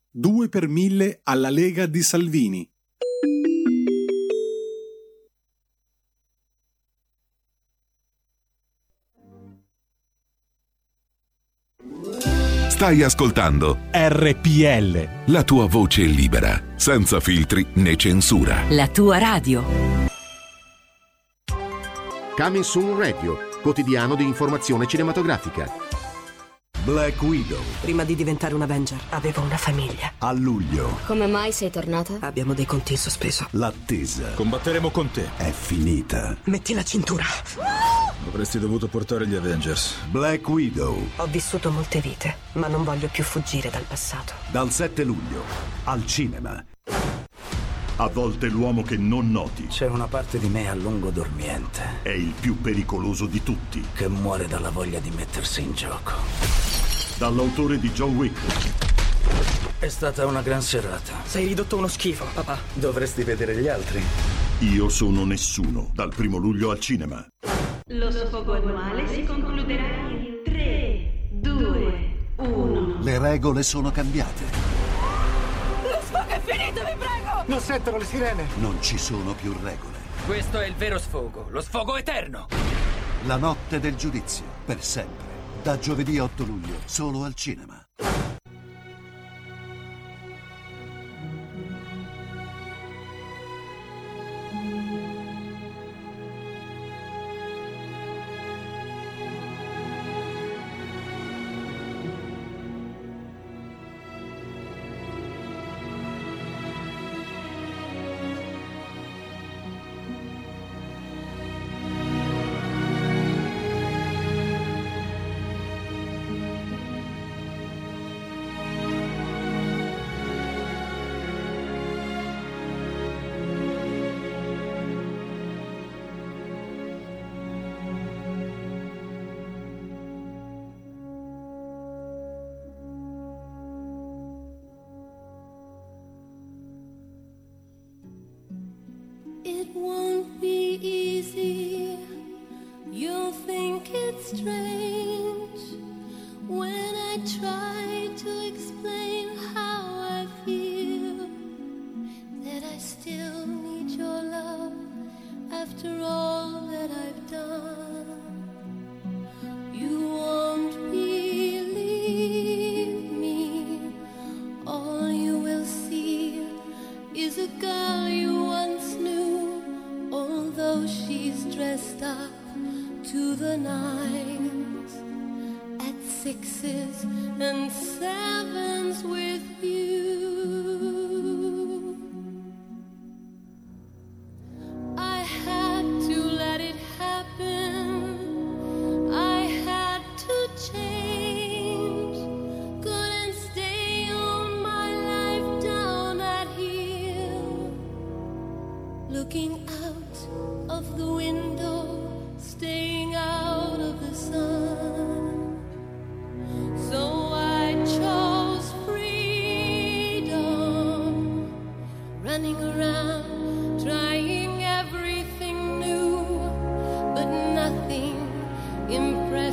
S10: 2 per 1000 alla Lega di Salvini.
S9: Stai ascoltando
S10: RPL.
S9: la tua voce libera, senza filtri né censura.
S17: La tua radio.
S18: Coming Soon Radio, quotidiano di informazione cinematografica.
S19: Black Widow.
S18: Prima di diventare un Avenger avevo una famiglia.
S19: A luglio.
S20: Come mai sei tornata?
S18: Abbiamo dei conti in sospeso.
S19: L'attesa.
S21: Combatteremo con te.
S19: È finita.
S18: Metti la cintura.
S21: Avresti dovuto portare gli Avengers.
S19: Black Widow.
S18: Ho vissuto molte vite, ma non voglio più fuggire dal passato.
S19: Dal 7 luglio. Al cinema. A volte l'uomo che non noti
S22: C'è una parte di me a lungo dormiente
S19: è il più pericoloso di tutti.
S22: che muore dalla voglia di mettersi in gioco.
S19: Dall'autore di John Wick.
S22: È stata una gran serata.
S18: Sei ridotto uno schifo, papà.
S22: Dovresti vedere gli altri.
S19: Io sono nessuno. Dal primo luglio al cinema.
S23: Lo sfogo annuale si concluderà in 3, 2, 1.
S19: Le regole sono cambiate.
S23: Lo sfogo è finito, vi prego!
S22: Non sentono le sirene.
S19: Non ci sono più regole.
S22: Questo è il vero sfogo, lo sfogo eterno.
S19: La notte del giudizio. Per sempre. Da giovedì 8 luglio. Solo al cinema.
S23: Impressed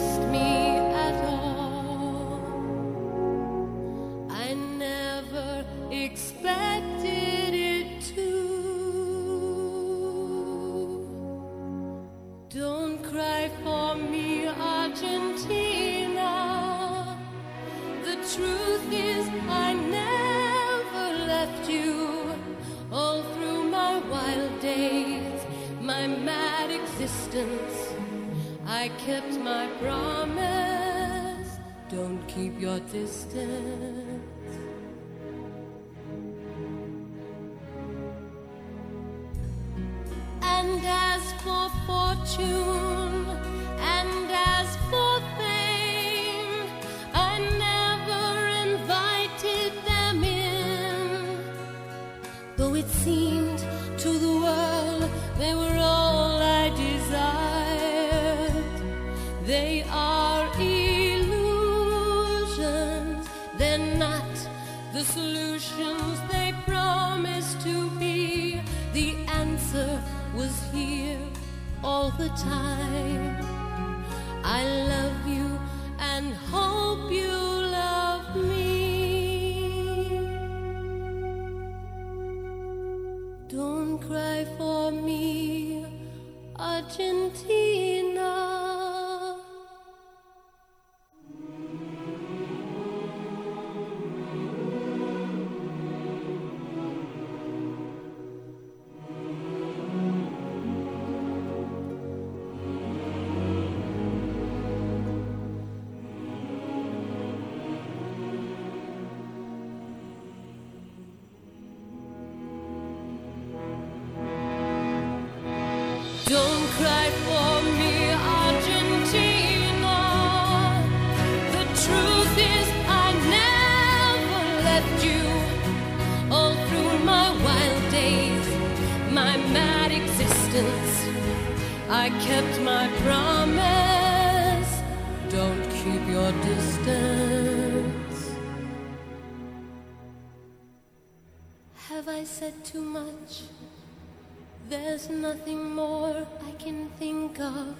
S23: of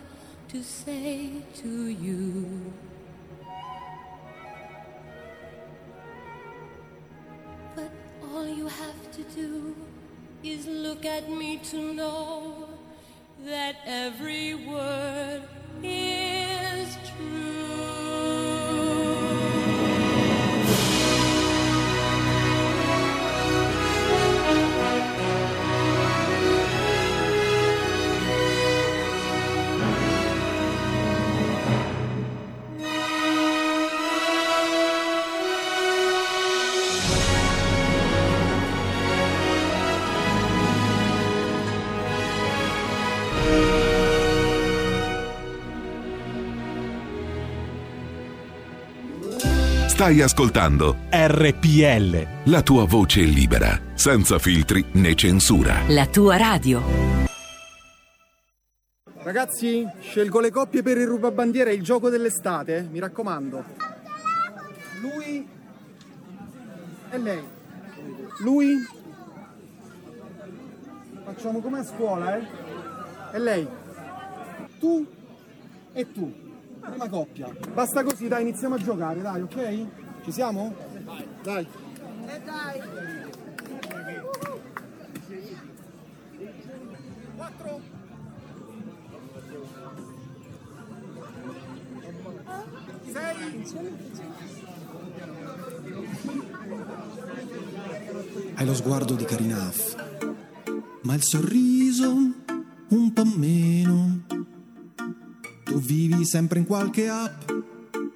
S23: to say to you. But all you have to do is look at me to know that every word
S9: Stai ascoltando
S10: RPL.
S9: La tua voce libera, senza filtri né censura.
S17: La tua radio.
S24: Ragazzi, scelgo le coppie per il rubabandiera, il gioco dell'estate, eh, mi raccomando. Lui e lei. Lui. Facciamo come a scuola, eh? E lei. Tu e tu. Prima coppia. Basta così, dai, iniziamo a giocare, dai, ok? Ci siamo? Dai.
S25: E dai.
S24: Quattro.
S26: Hai lo sguardo di Karinaf, ma il sorriso un po' meno. Tu vivi sempre in qualche app,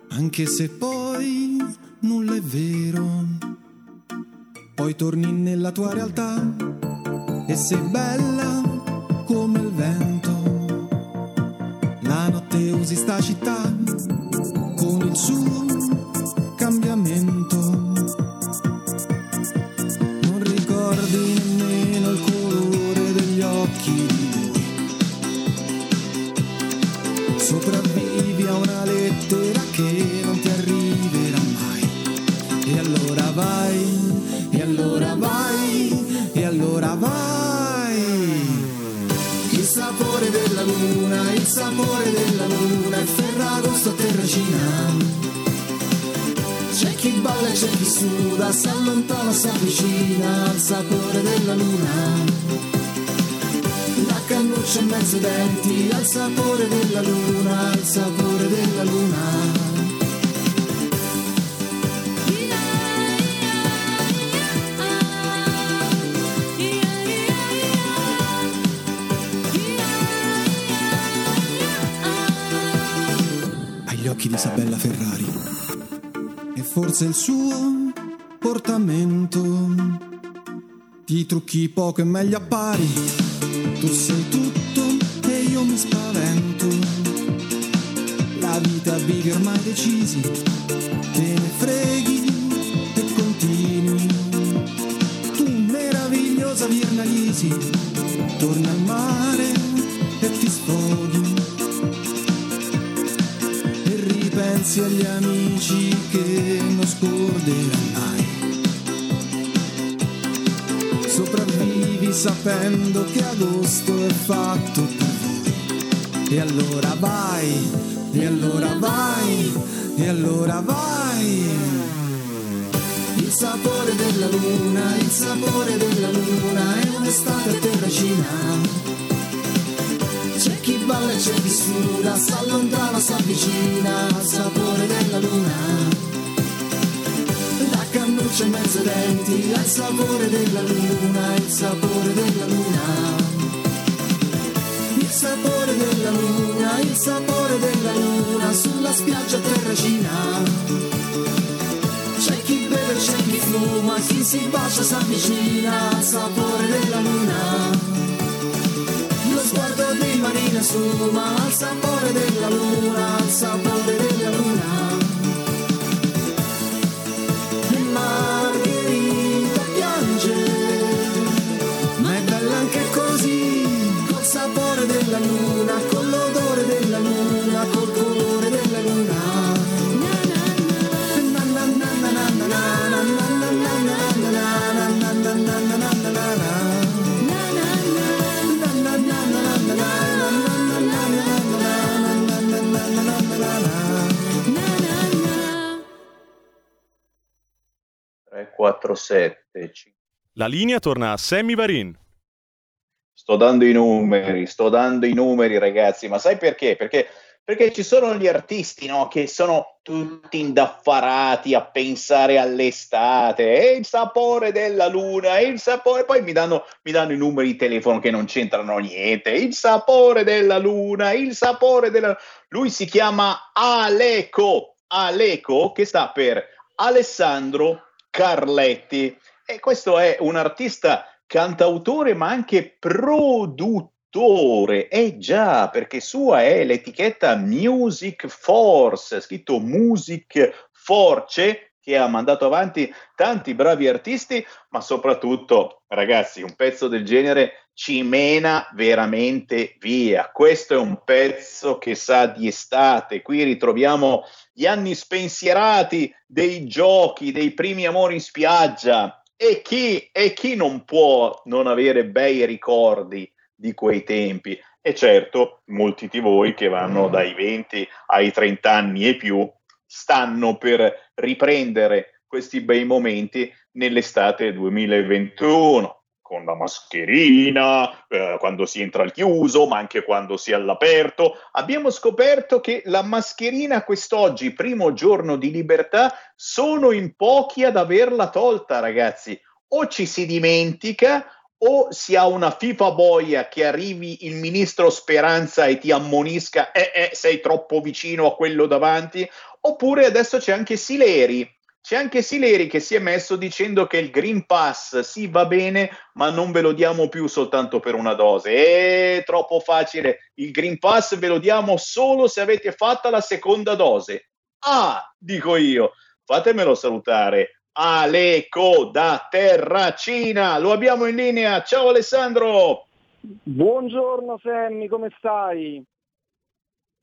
S26: anche se poi nulla è vero. Poi torni nella tua realtà e sei bella come il vento. La notte usi sta città con il suo E c'è chi si allontana, si avvicina al sapore della luna. La cannuccia in mezzo ai denti, al sapore della luna, al sapore della luna. Forse il suo portamento. Ti trucchi poco e meglio appari, tu sei tutto e io mi spavento. La vita vivi ormai decisi, te ne freghi e continui. Tu meravigliosa Virnalisi, torna al mare e ti sfoghi e ripensi agli amici scorderai mai. Sopravvivi sapendo che agosto è fatto per voi. E allora vai, e allora vai, e allora vai. Il sapore della luna, il sapore della luna è un'estate a terracina. C'è chi balla e c'è chi suda, si allontana, si avvicina al sapore della luna. In mezzo denti, al sapore della luna, il sapore della luna. Il sapore della luna, il sapore della luna, sulla spiaggia terracina. C'è chi beve, c'è chi fuma, chi si bacia, si avvicina al sapore della luna. Lo sguardo di
S2: marina su, ma al sapore della luna, al sapore della luna.
S4: 4-7.
S22: La linea torna a Sammy Varin.
S4: Sto dando i numeri, sto dando i numeri ragazzi, ma sai perché? Perché perché ci sono gli artisti no, che sono tutti indaffarati a pensare all'estate e il sapore della luna e il sapore poi mi danno, mi danno, i numeri di telefono che non c'entrano niente il sapore della luna il sapore della lui si chiama Aleco Aleco che sta per Alessandro Carletti e questo è un artista cantautore ma anche produttore. Eh già, perché sua è l'etichetta Music Force, scritto Music Force, che ha mandato avanti tanti bravi artisti, ma soprattutto, ragazzi, un pezzo del genere ci mena veramente via. Questo è un pezzo che sa di estate. Qui ritroviamo gli anni spensierati dei giochi, dei primi amori in spiaggia. E chi, e chi non può non avere bei ricordi di quei tempi? E certo, molti di voi che vanno dai 20 ai 30 anni e più stanno per riprendere questi bei momenti nell'estate 2021 con la mascherina, eh, quando si entra al chiuso, ma anche quando si è all'aperto. Abbiamo scoperto che la mascherina quest'oggi, primo giorno di libertà, sono in pochi ad averla tolta, ragazzi. O ci si dimentica o si ha una FIFA boia che arrivi il ministro Speranza e ti ammonisca, eh, eh, sei troppo vicino a quello davanti, oppure adesso c'è anche Sileri c'è anche Sileri che si è messo dicendo che il Green Pass sì va bene, ma non ve lo diamo più soltanto per una dose. È troppo facile. Il Green Pass ve lo diamo solo se avete fatta la seconda dose. Ah, dico io, fatemelo salutare. Aleco da Terracina, lo abbiamo in linea. Ciao Alessandro.
S27: Buongiorno Sammy, come stai?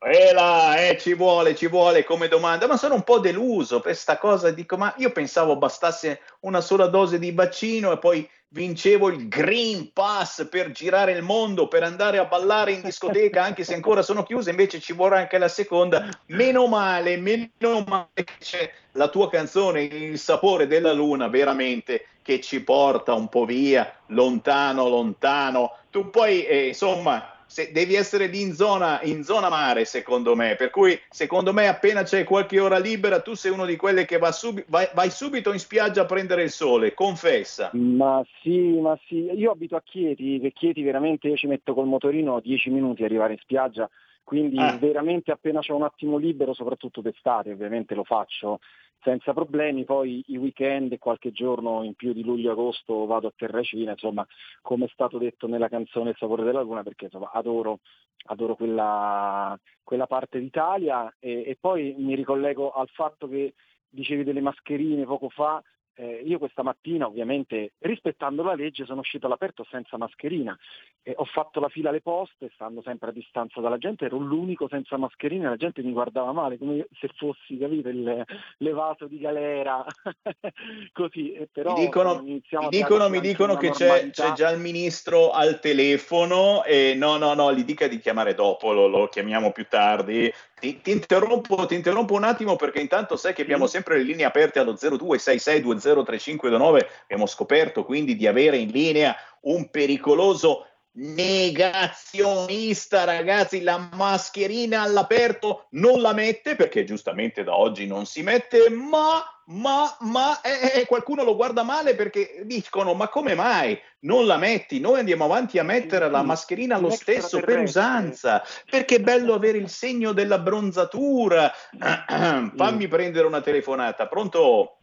S4: E là, eh, ci vuole, ci vuole come domanda, ma sono un po' deluso per questa cosa, dico, ma io pensavo bastasse una sola dose di vaccino e poi vincevo il Green Pass per girare il mondo, per andare a ballare in discoteca, anche se ancora sono chiuse, invece ci vorrà anche la seconda. Meno male, meno male che c'è la tua canzone, Il sapore della luna, veramente, che ci porta un po' via, lontano, lontano. Tu poi, eh, insomma se, devi essere lì in zona, in zona mare, secondo me. Per cui, secondo me, appena c'è qualche ora libera, tu sei uno di quelli che va subi- vai, vai, subito in spiaggia a prendere il sole. Confessa.
S27: Ma sì, ma sì. Io abito a Chieti, che Chieti veramente io ci metto col motorino 10 minuti a arrivare in spiaggia. Quindi ah. veramente appena c'è un attimo libero, soprattutto d'estate, ovviamente lo faccio senza problemi, poi i weekend e qualche giorno in più di luglio-agosto vado a Terracina, insomma, come è stato detto nella canzone Il sapore della luna, perché insomma, adoro, adoro quella, quella, parte d'Italia. E, e poi mi ricollego al fatto che dicevi delle mascherine poco fa, eh, io questa mattina ovviamente rispettando la legge sono uscito all'aperto senza mascherina, eh, ho fatto la fila alle poste, stando sempre a distanza dalla gente, ero l'unico senza mascherina, la gente mi guardava male come se fossi, capito, il, l'evaso di galera, così, eh, però
S4: mi dicono, mi dicono, mi dicono che c'è, c'è, già il ministro al telefono e no, no, no, gli dica di chiamare dopo, lo, lo chiamiamo più tardi, ti, ti, interrompo, ti, interrompo, un attimo perché intanto sai che abbiamo sempre le linee aperte allo 0266203529. Abbiamo scoperto quindi di avere in linea un pericoloso negazionista, ragazzi. La mascherina all'aperto non la mette perché giustamente da oggi non si mette, ma ma, ma eh, eh, qualcuno lo guarda male perché dicono ma come mai non la metti? Noi andiamo avanti a mettere la mascherina lo stesso per usanza, perché è bello avere il segno della bronzatura. Fammi prendere una telefonata, pronto?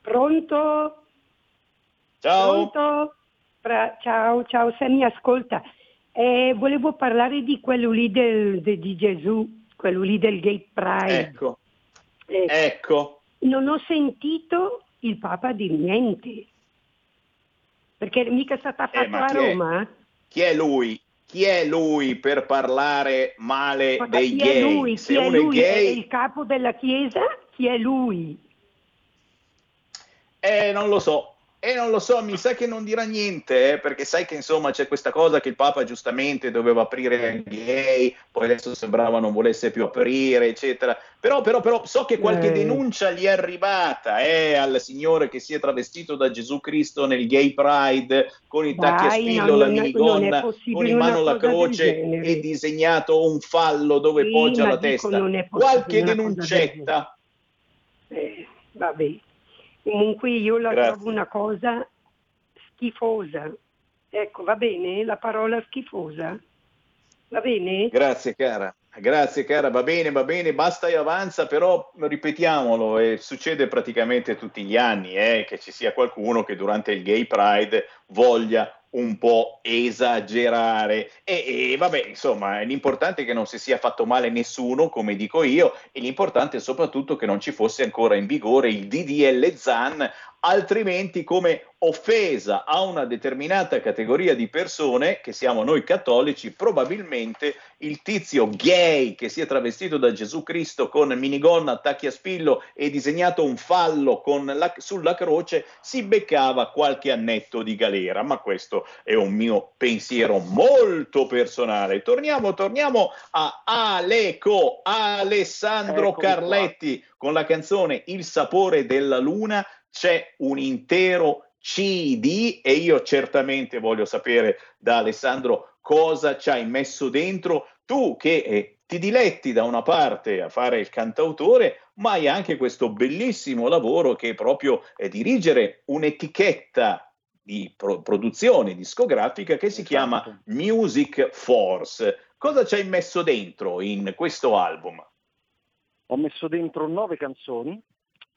S28: Pronto?
S4: Ciao.
S28: Pronto? Pra- ciao, ciao, se mi ascolta. Eh, volevo parlare di quello lì del, de- di Gesù, quello lì del Gay Pride.
S4: Ecco, ecco.
S28: Non ho sentito il Papa dire niente. Perché mica è stata fatta
S4: Eh,
S28: a
S4: chi è?
S28: Roma.
S4: Chi è lui? Chi è lui per parlare male
S28: Ma
S4: dei
S28: chi
S4: gay?
S28: è lui?
S4: Se
S28: Chi è
S4: uno è
S28: lui? È
S4: gay,
S28: il capo della Chiesa? Chi è lui?
S4: Eh, non lo so. E non lo so, mi sa che non dirà niente, eh, perché sai che insomma c'è questa cosa che il Papa giustamente doveva aprire gay, poi adesso sembrava non volesse più aprire, eccetera. Però, però, però so che qualche
S28: Eh.
S4: denuncia gli è arrivata eh, al signore che si è travestito da Gesù Cristo nel Gay Pride con i tacchi a spillo, la minigonna, con in mano la croce e disegnato un fallo dove
S28: Sì,
S4: poggia la
S28: dico,
S4: testa. Qualche denuncetta.
S28: Eh, vabbè. Comunque io la
S4: Grazie.
S28: trovo una cosa schifosa. Ecco, va bene la parola schifosa? Va bene?
S4: Grazie cara, grazie cara, va bene, va bene, basta e avanza, però ripetiamolo, e succede praticamente tutti gli anni eh, che ci sia qualcuno che durante il Gay Pride voglia un po' esagerare. E, e vabbè insomma l'importante è che non si sia fatto male nessuno come dico io e l'importante è soprattutto che non ci fosse ancora in vigore il DDL ZAN altrimenti come offesa a una determinata categoria di persone che siamo noi cattolici probabilmente il tizio gay che si è travestito da Gesù Cristo con minigonna attacchi a spillo e disegnato un fallo con la- sulla croce si beccava qualche annetto di galera ma questo è un mio pensiero molto personale torniamo, torniamo a Aleco Alessandro
S27: Eccomi qua.
S4: Carletti con la canzone Il sapore della luna c'è un intero CD e io certamente voglio sapere da Alessandro cosa ci hai messo dentro. Tu che eh, ti diletti da una parte a fare il cantautore ma hai anche questo bellissimo lavoro che è proprio eh, dirigere un'etichetta di pro- produzione discografica che si chiama Music Force. Cosa ci hai messo dentro in questo album?
S27: Ho messo dentro nove canzoni,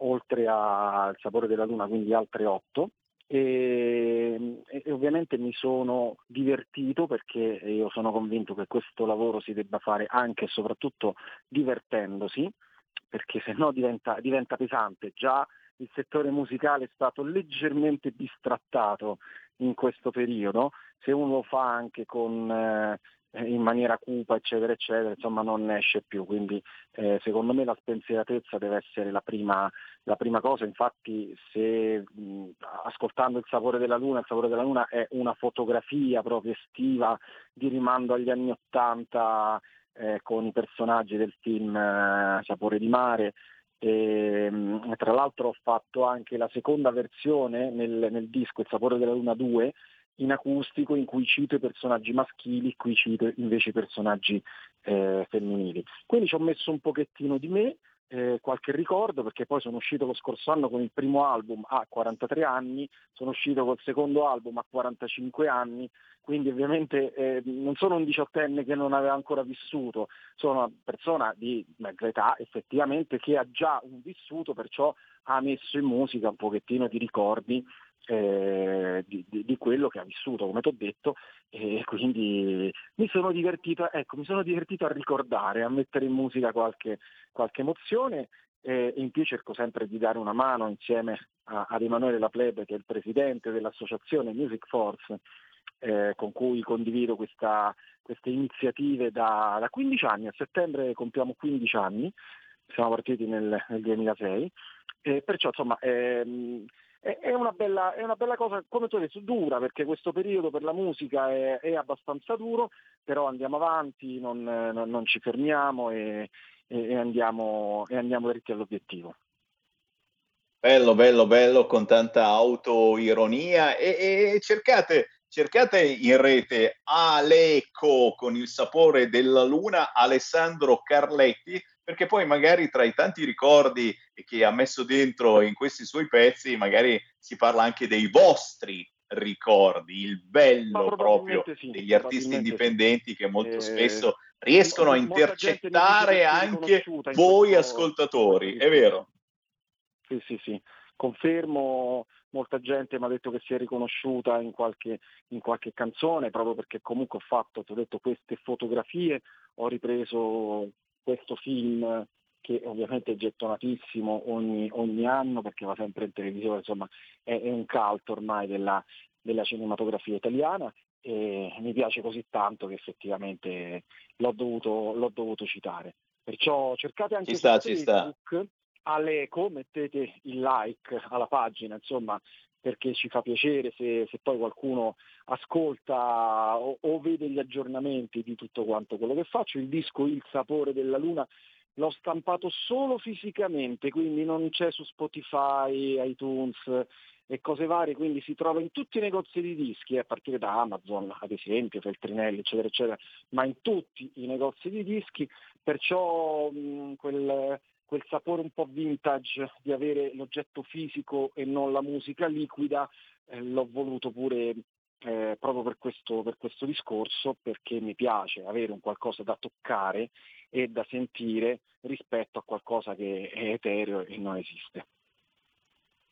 S27: oltre al sapore della luna, quindi altre otto. E, e ovviamente mi sono divertito perché io sono convinto che questo lavoro si debba fare anche e soprattutto divertendosi, perché se no diventa, diventa pesante. Già il settore musicale è stato leggermente bistrattato in questo periodo, se uno lo fa anche con, eh, in maniera cupa, eccetera, eccetera, insomma non ne esce più. Quindi eh, secondo me la spensieratezza deve essere la prima, la prima cosa. Infatti se mh, ascoltando il sapore della luna, il sapore della luna è una fotografia proprio estiva di rimando agli anni Ottanta eh, con i personaggi del film eh, Sapore di mare. E, mh, tra l'altro ho fatto anche la seconda versione nel, nel disco Il sapore della luna 2 in acustico in cui cito i personaggi maschili, qui cito invece i personaggi eh, femminili. Quindi ci ho messo un pochettino di me, eh, qualche ricordo, perché poi sono uscito lo scorso anno con il primo album a 43 anni, sono uscito col secondo album a 45 anni, quindi ovviamente eh, non sono un diciottenne che non aveva ancora vissuto, sono una persona di mezza età effettivamente che ha già un vissuto, perciò ha messo in musica un pochettino di ricordi eh, di, di- di quello che ha vissuto, come ti ho detto, e quindi mi sono divertito, ecco, mi sono divertito a ricordare, a mettere in musica qualche, qualche emozione e in più cerco sempre di dare una mano insieme a- ad Emanuele Laplebe, che è il presidente dell'associazione Music Force, eh, con cui condivido questa- queste iniziative da, da 15 anni, a settembre compiamo 15 anni, siamo partiti nel, nel 2006, e perciò insomma ehm, è, una bella, è una bella cosa, come tu hai detto, dura, perché questo periodo per la musica è, è abbastanza duro, però andiamo avanti, non, non- non ci fermiamo e- e andiamo, e andiamo dritti all'obiettivo.
S4: Bello, bello, bello, con tanta autoironia e, e cercate, cercate in rete Aleco con il sapore della luna, Alessandro Carletti, perché poi magari tra i tanti ricordi che ha messo dentro in questi suoi pezzi, magari si parla anche dei vostri ricordi, il bello proprio
S27: sì,
S4: degli artisti
S27: probabilmente sì.
S4: indipendenti che molto
S27: Eh,
S4: spesso riescono a intercettare anche voi
S27: questo-
S4: ascoltatori, è vero?
S27: Sì, sì, sì, confermo, molta gente mi ha detto che si è riconosciuta in qualche, in qualche canzone, proprio perché comunque ho fatto, ti ho detto, queste fotografie, ho ripreso questo film che ovviamente è gettonatissimo ogni, ogni anno perché va sempre in televisione, insomma è, è un cult ormai della, della cinematografia italiana e mi piace così tanto che effettivamente l'ho dovuto, l'ho dovuto citare. Perciò cercate anche
S4: ci sta,
S27: su
S4: ci
S27: Facebook, sta. all'eco, mettete il like alla pagina, insomma, perché ci fa piacere se, se poi qualcuno ascolta o, o, vede gli aggiornamenti di tutto quanto quello che faccio. Il disco Il sapore della luna l'ho stampato solo fisicamente, quindi non c'è su Spotify, iTunes e cose varie, quindi si trova in tutti i negozi di dischi, a partire da Amazon, ad esempio, Feltrinelli, eccetera, eccetera, ma in tutti i negozi di dischi, perciò mh, quel, quel sapore un po' vintage di avere l'oggetto fisico e non la musica liquida, eh, l'ho voluto pure eh, proprio per questo, per questo discorso, perché mi piace avere un qualcosa da toccare e da sentire rispetto a qualcosa che è etereo e non esiste.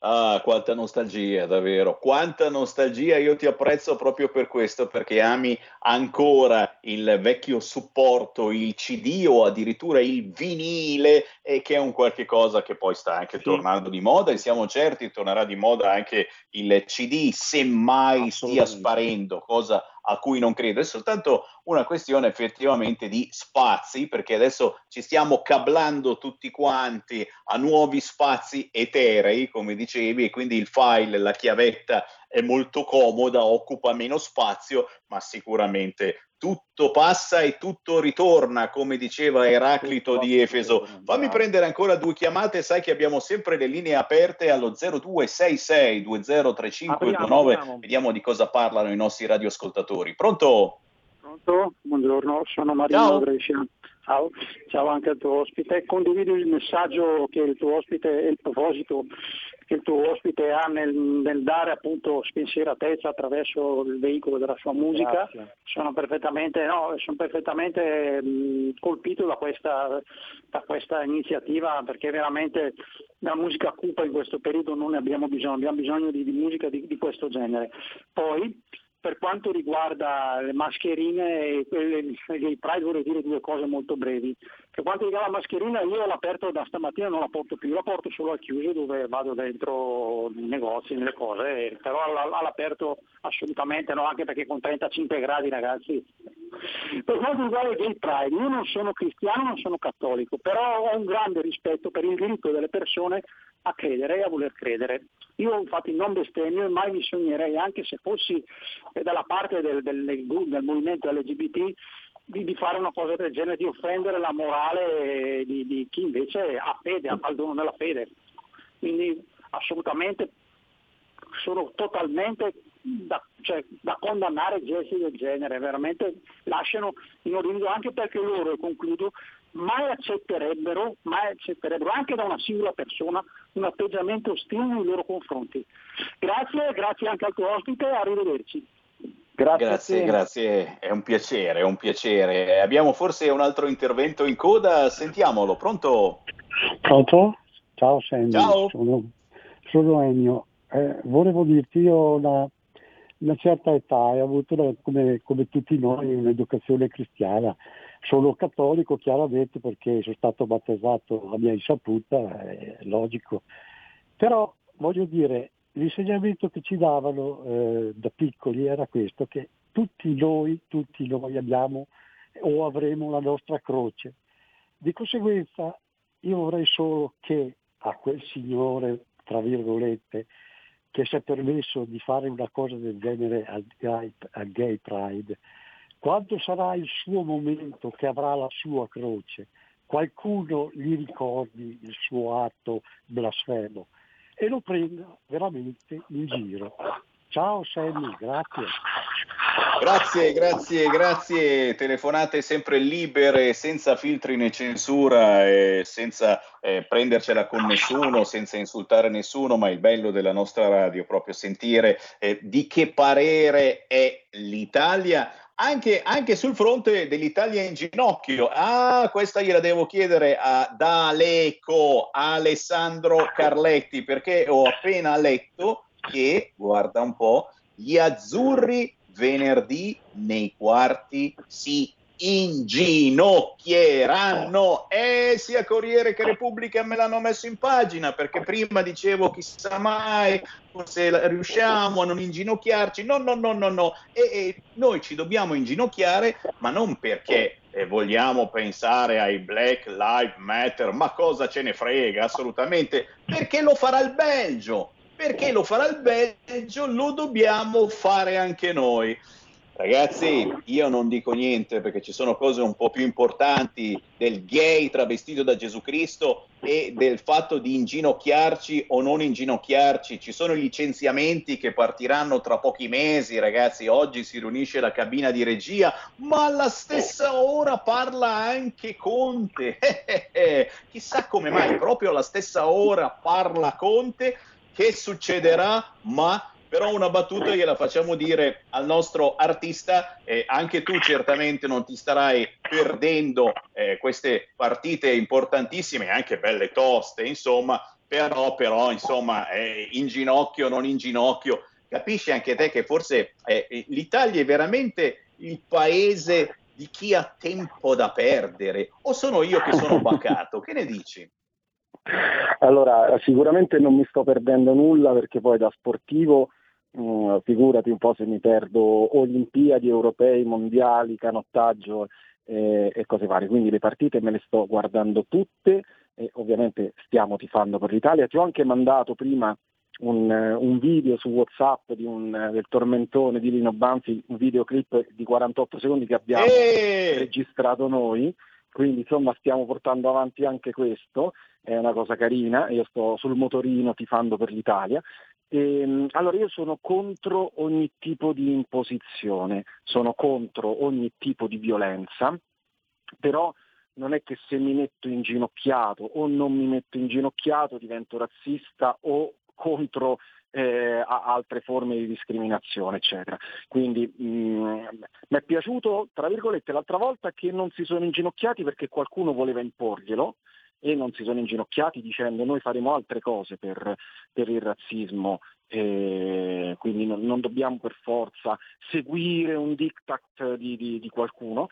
S4: Ah, quanta nostalgia, davvero. Quanta nostalgia. Io ti apprezzo proprio per questo, perché ami ancora il vecchio supporto, il CD o addirittura il vinile, e che è un qualche cosa che poi sta anche sì. tornando di moda e siamo certi tornerà di moda anche il CD, se mai stia sparendo, cosa a cui non credo, è soltanto una questione effettivamente di spazi, perché adesso ci stiamo cablando tutti quanti a nuovi spazi eterei, come dicevi, e quindi il file, la chiavetta è molto comoda, occupa meno spazio, ma sicuramente tutto passa e tutto ritorna, come diceva Eraclito di Efeso. Fammi prendere ancora due chiamate, sai che abbiamo sempre le linee aperte allo 0266 203529, vediamo di cosa parlano i nostri radioascoltatori. Pronto?
S29: Pronto? Buongiorno, sono Marino Brescia. Ciao. Ciao anche al tuo ospite. Condivido il messaggio che il tuo ospite e il proposito che il tuo ospite ha nel, nel, dare appunto spensieratezza attraverso il veicolo della sua musica. Sono perfettamente, no, sono perfettamente mh, colpito da questa, da questa, iniziativa perché veramente la musica cupa in questo periodo non ne abbiamo bisogno, abbiamo bisogno di, di musica di, di questo genere. Poi per quanto riguarda le mascherine e i Pride vorrei dire due cose molto brevi. Per quanto riguarda la mascherina io l'ho aperto da stamattina, non la porto più, la porto solo al chiuso dove vado dentro nei negozi, nelle cose, però all'aperto assolutamente no, anche perché con 35 gradi ragazzi. Per quanto riguarda il Gay Pride, io non sono cristiano, non sono cattolico, però ho un grande rispetto per il diritto delle persone a credere e a voler credere. Io infatti non bestemmio e mai mi sognerei, anche se fossi dalla parte del, del, del movimento LGBT, di, di, fare una cosa del genere, di offendere la morale di, di chi invece ha fede, ha il dono della fede. Quindi assolutamente sono totalmente da, cioè, da, condannare gesti del genere, veramente lasciano inorridito anche perché loro, e concludo, mai accetterebbero, mai accetterebbero anche da una singola persona un atteggiamento ostile nei loro confronti. Grazie, grazie anche al tuo ospite, arrivederci.
S4: Grazie, grazie, grazie, è un piacere, è un piacere. Abbiamo forse un altro intervento in coda, sentiamolo, pronto?
S30: Pronto? Ciao Sandy,
S4: Ciao.
S30: Sono, sono Ennio. Eh, volevo dirti, io ho una, una certa età e ho avuto, come, come tutti noi, un'educazione cristiana sono cattolico chiaramente perché sono stato battezzato a mia insaputa, è logico, però voglio dire, l'insegnamento che ci davano eh, da piccoli era questo, che tutti noi, tutti noi abbiamo o avremo la nostra croce. Di conseguenza io vorrei solo che a quel signore, tra virgolette, che si è permesso di fare una cosa del genere al Gay, al gay Pride, quando sarà il suo momento che avrà la sua croce, qualcuno gli ricordi il suo atto blasfemo e lo prenda veramente in giro. Ciao Sammy, grazie.
S4: Grazie, grazie, grazie. Telefonate sempre libere, senza filtri né censura, e senza eh, prendercela con nessuno, senza insultare nessuno, ma il bello della nostra radio è proprio sentire eh, di che parere è l'Italia anche, anche, sul fronte dell'Italia in ginocchio. Ah, questa gliela devo chiedere a D'Aleco, Alessandro Carletti, perché ho appena letto che, guarda un po', gli azzurri venerdì nei quarti si inginocchieranno. E sia Corriere che Repubblica me l'hanno messo in pagina perché prima dicevo chissà mai se riusciamo a non inginocchiarci. No no no no no. E, e noi ci dobbiamo inginocchiare ma non perché eh, vogliamo pensare ai Black Lives Matter ma cosa ce ne frega assolutamente. Perché lo farà il Belgio. Perché lo farà il Belgio lo dobbiamo fare anche noi Ragazzi, io non dico niente perché ci sono cose un po' più importanti del gay travestito da Gesù Cristo e del fatto di inginocchiarci o non inginocchiarci. Ci sono i licenziamenti che partiranno tra pochi mesi, ragazzi. Oggi si riunisce la cabina di regia, ma alla stessa ora parla anche Conte. Chissà come mai proprio alla stessa ora parla Conte. Che succederà? Ma però una battuta gliela facciamo dire al nostro artista, eh, anche tu certamente non ti starai perdendo eh, queste partite importantissime, anche belle toste, insomma, però, però insomma, eh, in ginocchio, non in ginocchio, capisci anche te che forse eh, l'Italia è veramente il paese di chi ha tempo da perdere, o sono io che sono bacato? Che ne dici?
S27: Allora, sicuramente non mi sto perdendo nulla perché poi da sportivo Uh, figurati un po' se mi perdo Olimpiadi, Europei, Mondiali, canottaggio eh, e cose varie. Quindi le partite me le sto guardando tutte e ovviamente stiamo tifando per l'Italia. Ti ho anche mandato prima un, un video su WhatsApp un, del tormentone di Lino Banfi, un videoclip di 48 secondi che abbiamo
S4: Eeeh!
S27: registrato noi. Quindi insomma stiamo portando avanti anche questo, è una cosa carina, io sto sul motorino tifando per l'Italia Ehm, allora io sono contro ogni tipo di imposizione, sono contro ogni tipo di violenza, però non è che se mi metto inginocchiato o non mi metto inginocchiato divento razzista o contro eh, altre forme di discriminazione, eccetera. Quindi mh, mi è piaciuto, tra virgolette, l'altra volta che non si sono inginocchiati perché qualcuno voleva imporglielo, e non si sono inginocchiati dicendo noi faremo altre cose per, per il razzismo, eh, quindi non, non, dobbiamo per forza seguire un diktat di, di, di qualcuno.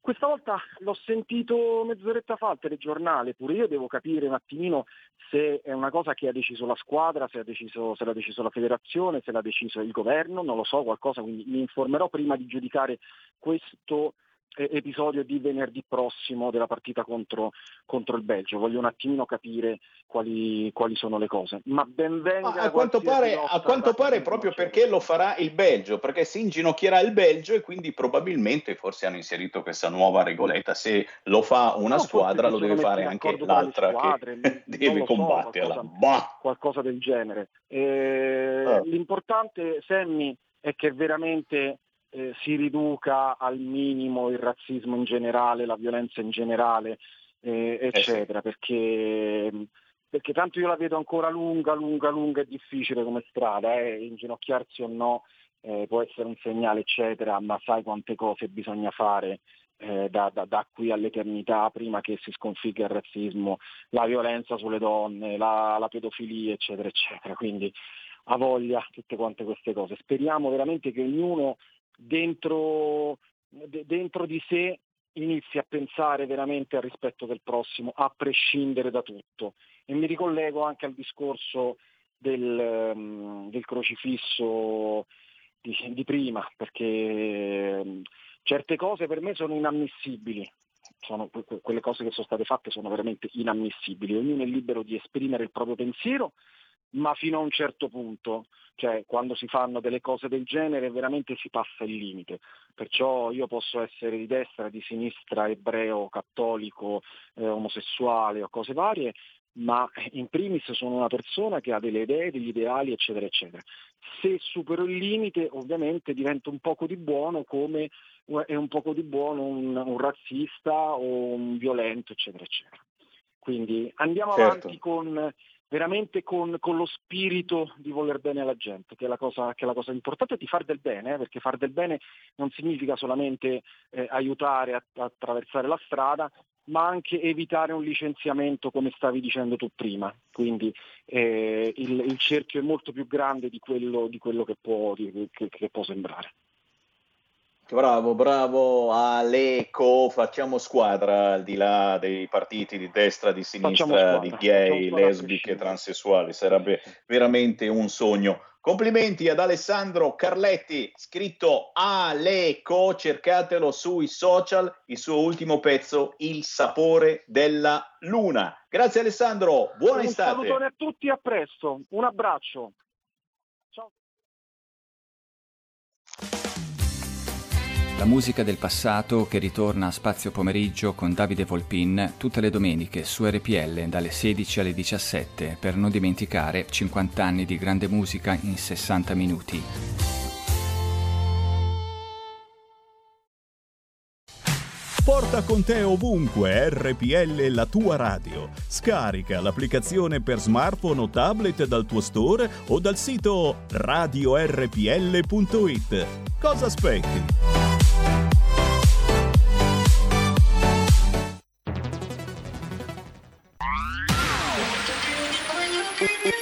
S27: Questa volta l'ho sentito mezz'oretta fa al telegiornale, pure io devo capire un attimino se è una cosa che ha deciso la squadra, se, deciso, se l'ha deciso la federazione, se l'ha deciso il governo, non lo so, qualcosa, quindi mi informerò prima di giudicare questo episodio di venerdì prossimo della partita contro, contro, il Belgio. Voglio un attimino capire quali, quali sono le cose. Ma ben venga.
S4: a quanto pare, a quanto pare proprio perché lo farà il Belgio, perché si inginocchierà il Belgio e quindi probabilmente forse hanno inserito questa nuova regoletta. Se lo fa una no, squadra, lo deve fare anche l'altra
S27: squadre,
S4: che deve
S27: so,
S4: combatterla.
S27: Qualcosa, qualcosa, del genere. Eh, oh. L'importante, Sammy, è che veramente eh, si riduca al minimo il razzismo in generale, la violenza in generale, eh, eccetera, eh sì. perché, perché, tanto io la vedo ancora lunga, lunga, lunga e difficile come strada, eh, inginocchiarsi o no eh, può essere un segnale, eccetera, ma sai quante cose bisogna fare eh, da, da, da, qui all'eternità prima che si sconfigga il razzismo, la violenza sulle donne, la, la pedofilia, eccetera, eccetera. Quindi ha voglia tutte quante queste cose. Speriamo veramente che ognuno dentro, dentro di sé inizi a pensare veramente al rispetto del prossimo, a prescindere da tutto. E mi ricollego anche al discorso del, mm, del crocifisso di, di, prima, perché mm, certe cose per me sono inammissibili. Sono, quelle cose che sono state fatte sono veramente inammissibili. Ognuno è libero di esprimere il proprio pensiero ma fino a un certo punto, cioè quando si fanno delle cose del genere veramente si passa il limite, perciò io posso essere di destra, di sinistra, ebreo, cattolico, eh, omosessuale o cose varie, ma in primis sono una persona che ha delle idee, degli ideali, eccetera, eccetera. Se supero il limite ovviamente divento un poco di buono come è un poco di buono un, un razzista o un violento, eccetera, eccetera. Quindi andiamo certo. avanti con veramente con, con, lo spirito di voler bene alla gente, che è la cosa, è la cosa importante, di far del bene, eh, perché far del bene non significa solamente eh, aiutare a, a attraversare la strada, ma anche evitare un licenziamento come stavi dicendo tu prima. Quindi eh, il, il, cerchio è molto più grande di quello, di quello che, può, di, che, che può sembrare.
S4: Bravo, bravo Aleco, facciamo squadra al di là dei partiti di destra, di sinistra, di gay, lesbiche, transessuali, sarebbe veramente un sogno. Complimenti ad Alessandro Carletti, scritto Aleco, cercatelo sui social, il suo ultimo pezzo, Il sapore della luna. Grazie Alessandro, buona
S27: un
S4: estate.
S27: Un salutone a tutti, a presto, un abbraccio.
S31: La musica del passato che ritorna a Spazio Pomeriggio con Davide Volpin tutte le domeniche su RPL dalle 16 alle 17 per non dimenticare 50 anni di grande musica in 60 minuti.
S32: Porta con te ovunque RPL la tua radio. Scarica l'applicazione per smartphone o tablet dal tuo store o dal sito radiorpl.it. Cosa aspetti?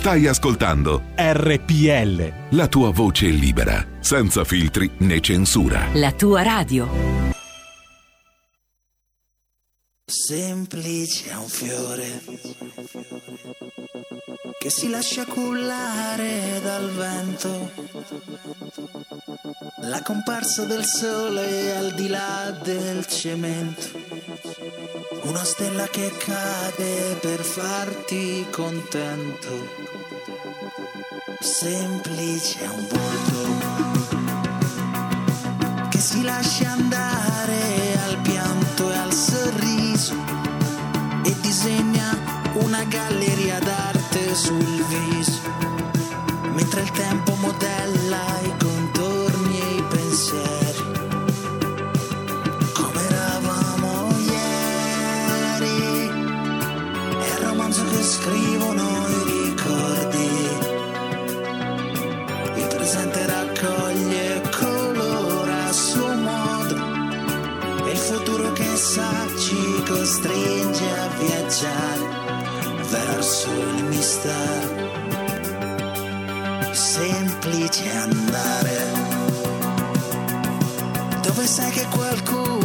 S9: Stai ascoltando
S19: RPL.
S9: La tua voce libera, senza filtri né censura.
S17: La tua radio.
S12: Semplice è un fiore che si lascia cullare dal vento. La comparsa del sole al di là del cemento. Una stella che cade per farti contento. Semplice un volto che si lascia andare al pianto e al sorriso e disegna una galleria d'arte sul viso. Mentre il tempo modella i contorni e i pensieri scrivono i ricordi. Presente raccoglie colora a suo modo. E il futuro che sa ci costringe a viaggiare verso il mistero. Semplice andare. Dove sai che qualcuno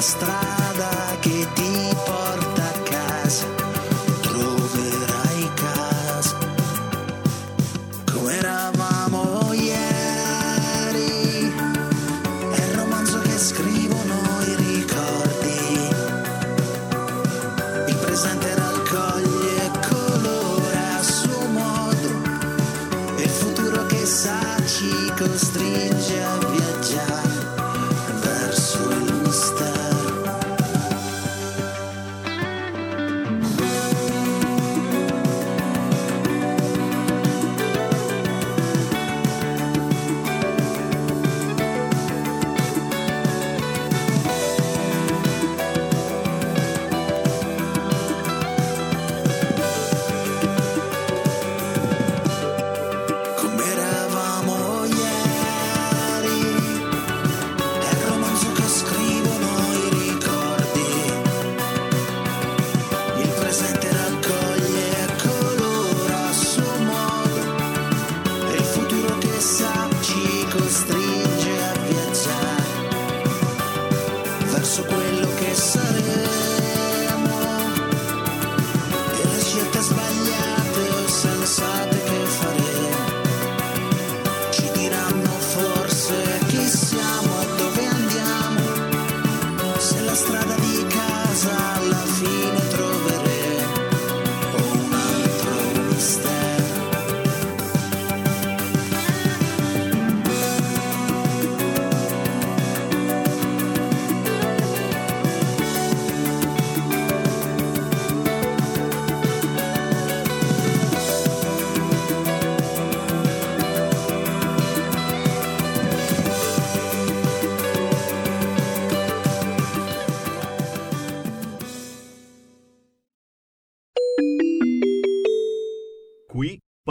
S12: strada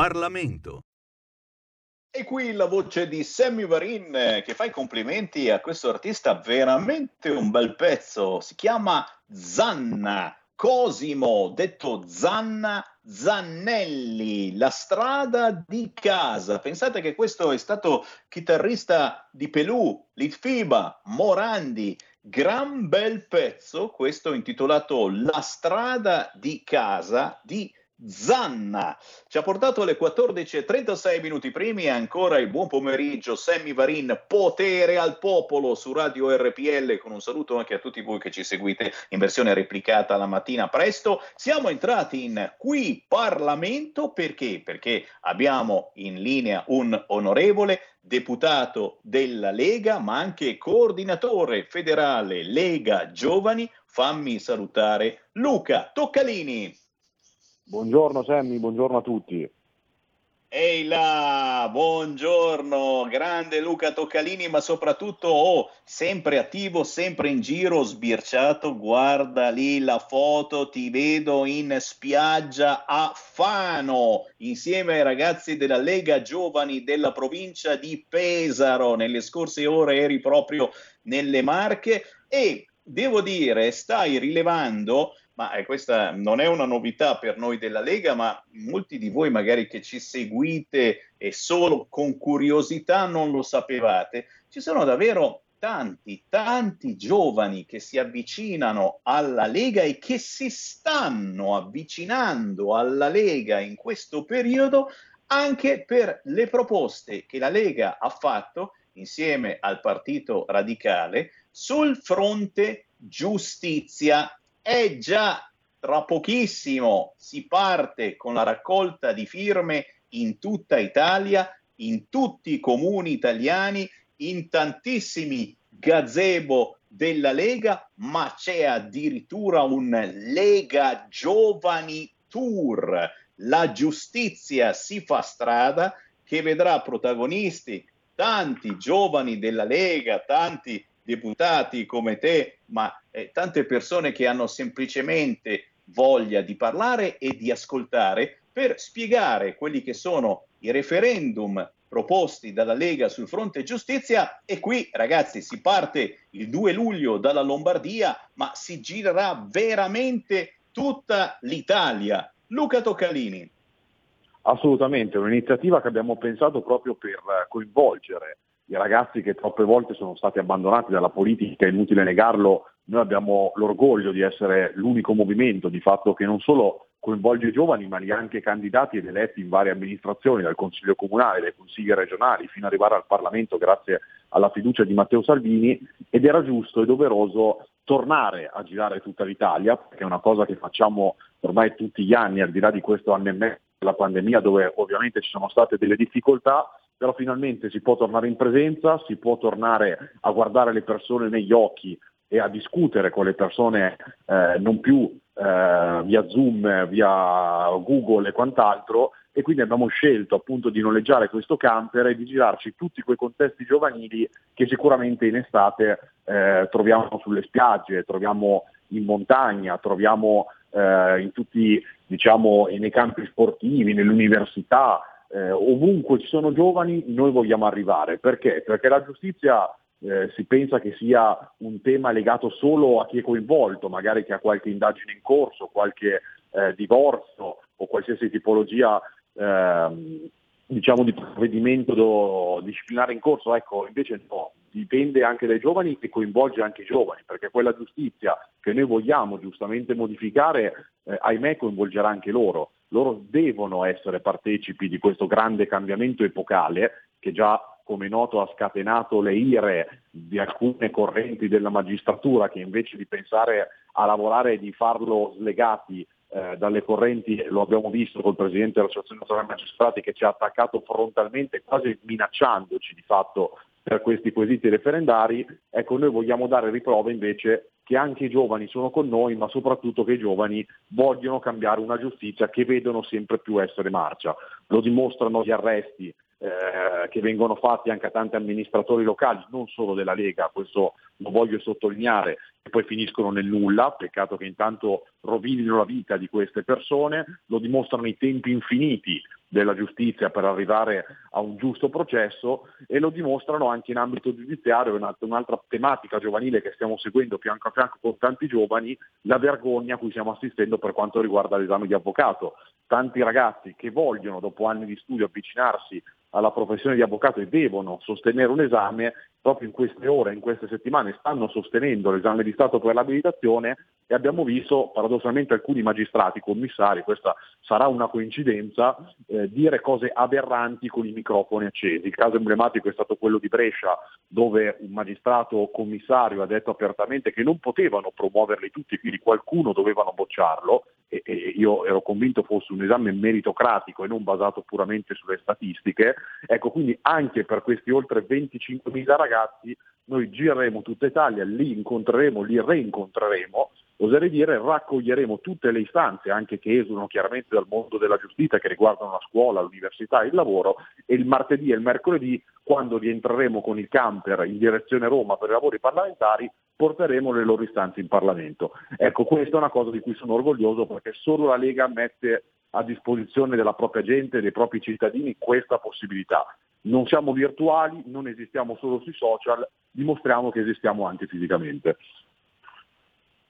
S33: Parlamento.
S4: E qui la voce di Sammy Varin eh, che fa i complimenti a questo artista, veramente un bel pezzo. Si chiama Zanna Cosimo, detto Zanna Zannelli, la strada di casa. Pensate che questo è stato chitarrista di Pelù, Litfiba, Morandi. Gran bel pezzo, questo intitolato La strada di casa di Zanna. Ci ha portato alle 14.36 minuti primi ancora il buon pomeriggio Sammy Varin, potere al popolo su Radio RPL con un saluto anche a tutti voi che ci seguite in versione replicata la mattina presto. Siamo entrati in qui Parlamento perché? Perché abbiamo in linea un onorevole deputato della Lega ma anche coordinatore federale Lega Giovani. Fammi salutare Luca Toccalini.
S34: Buongiorno Sammy, buongiorno a tutti.
S4: Ehi là, buongiorno, grande Luca Toccalini, ma soprattutto oh, sempre attivo, sempre in giro, sbirciato. Guarda lì la foto, ti vedo in spiaggia a Fano, insieme ai ragazzi della Lega Giovani della provincia di Pesaro. Nelle scorse ore eri proprio nelle Marche e devo dire, stai rilevando ma eh, questa non è una novità per noi della Lega, ma molti di voi magari che ci seguite e solo con curiosità non lo sapevate, ci sono davvero tanti, tanti giovani che si avvicinano alla Lega e che si stanno avvicinando alla Lega in questo periodo anche per le proposte che la Lega ha fatto insieme al Partito Radicale sul fronte giustizia è già tra pochissimo si parte con la raccolta di firme in tutta Italia, in tutti i comuni italiani, in tantissimi gazebo della Lega, ma c'è addirittura un Lega Giovani Tour. La giustizia si fa strada che vedrà protagonisti tanti giovani della Lega, tanti deputati come te, ma eh, tante persone che hanno semplicemente voglia di parlare e di ascoltare per spiegare quelli che sono i referendum proposti dalla Lega sul fronte giustizia e qui ragazzi si parte il 2 luglio dalla Lombardia ma si girerà veramente tutta l'Italia. Luca Toccalini.
S34: Assolutamente, un'iniziativa che abbiamo pensato proprio per coinvolgere i ragazzi che troppe volte sono stati abbandonati dalla politica, è inutile negarlo, noi abbiamo l'orgoglio di essere l'unico movimento di fatto che non solo coinvolge i giovani ma li ha anche candidati ed eletti in varie amministrazioni, dal Consiglio Comunale, dai consigli regionali, fino ad arrivare al Parlamento grazie alla fiducia di Matteo Salvini ed era giusto e doveroso tornare a girare tutta l'Italia, perché è una cosa che facciamo ormai tutti gli anni, al di là di questo anno e mezzo della pandemia dove ovviamente ci sono state delle difficoltà, però finalmente si può tornare in presenza, si può tornare a guardare le persone negli occhi e a discutere con le persone eh, non più eh, via Zoom, via Google e quant'altro. E quindi abbiamo scelto appunto di noleggiare questo camper e di girarci tutti quei contesti giovanili che sicuramente in estate eh, troviamo sulle spiagge, troviamo in montagna, troviamo eh, in tutti, diciamo, nei campi sportivi, nell'università, eh, ovunque ci sono giovani noi vogliamo arrivare. Perché? Perché la giustizia eh, si pensa che sia un tema legato solo a chi è coinvolto, magari che ha qualche indagine in corso, qualche eh, divorzio o qualsiasi tipologia ehm, diciamo di provvedimento do, disciplinare in corso, ecco invece no, dipende anche dai giovani e coinvolge anche i giovani, perché quella giustizia che noi vogliamo giustamente modificare, eh, ahimè coinvolgerà anche loro loro devono essere partecipi di questo grande cambiamento epocale che già come noto ha scatenato le ire di alcune correnti della magistratura che invece di pensare a lavorare e di farlo slegati eh, dalle correnti, lo abbiamo visto col Presidente dell'Associazione Nazionale Magistrati che ci ha attaccato frontalmente, quasi minacciandoci di fatto per questi quesiti referendari, ecco noi vogliamo dare riprova invece che anche i giovani sono con noi, ma soprattutto che i giovani vogliono cambiare una giustizia che vedono sempre più essere marcia. Lo dimostrano gli arresti eh, che vengono fatti anche a tanti amministratori locali, non solo della Lega, questo lo voglio sottolineare, e poi finiscono nel nulla, peccato che intanto rovinino la vita di queste persone, lo dimostrano i tempi infiniti della giustizia per arrivare a un giusto processo e lo dimostrano anche in ambito giudiziario, un'altra tematica giovanile che stiamo seguendo fianco a fianco con tanti giovani, la vergogna a cui stiamo assistendo per quanto riguarda l'esame di avvocato. Tanti ragazzi che vogliono dopo anni di studio avvicinarsi alla professione di avvocato e devono sostenere un esame, proprio in queste ore, in queste settimane stanno sostenendo l'esame di Stato per l'abilitazione e abbiamo visto paradossalmente alcuni magistrati, commissari, questa sarà una coincidenza, eh, dire cose aberranti con i microfoni accesi. Il caso emblematico è stato quello di Brescia, dove un magistrato commissario ha detto apertamente che non potevano promuoverli tutti, quindi qualcuno dovevano bocciarlo e, e io ero convinto fosse un esame meritocratico e non basato puramente sulle statistiche. Ecco, quindi anche per questi oltre 25.000 ragazzi noi gireremo tutta Italia, li incontreremo, li reincontreremo oserei dire raccoglieremo tutte le istanze, anche che esulano chiaramente dal mondo della giustizia, che riguardano la scuola, l'università, il lavoro, e il martedì e il mercoledì, quando rientreremo con il camper in direzione Roma per i lavori parlamentari, porteremo le loro istanze in Parlamento. Ecco, questa è una cosa di cui sono orgoglioso perché solo la Lega mette a disposizione della propria gente e dei propri cittadini questa possibilità. Non siamo virtuali, non esistiamo solo sui social, dimostriamo che esistiamo anche fisicamente.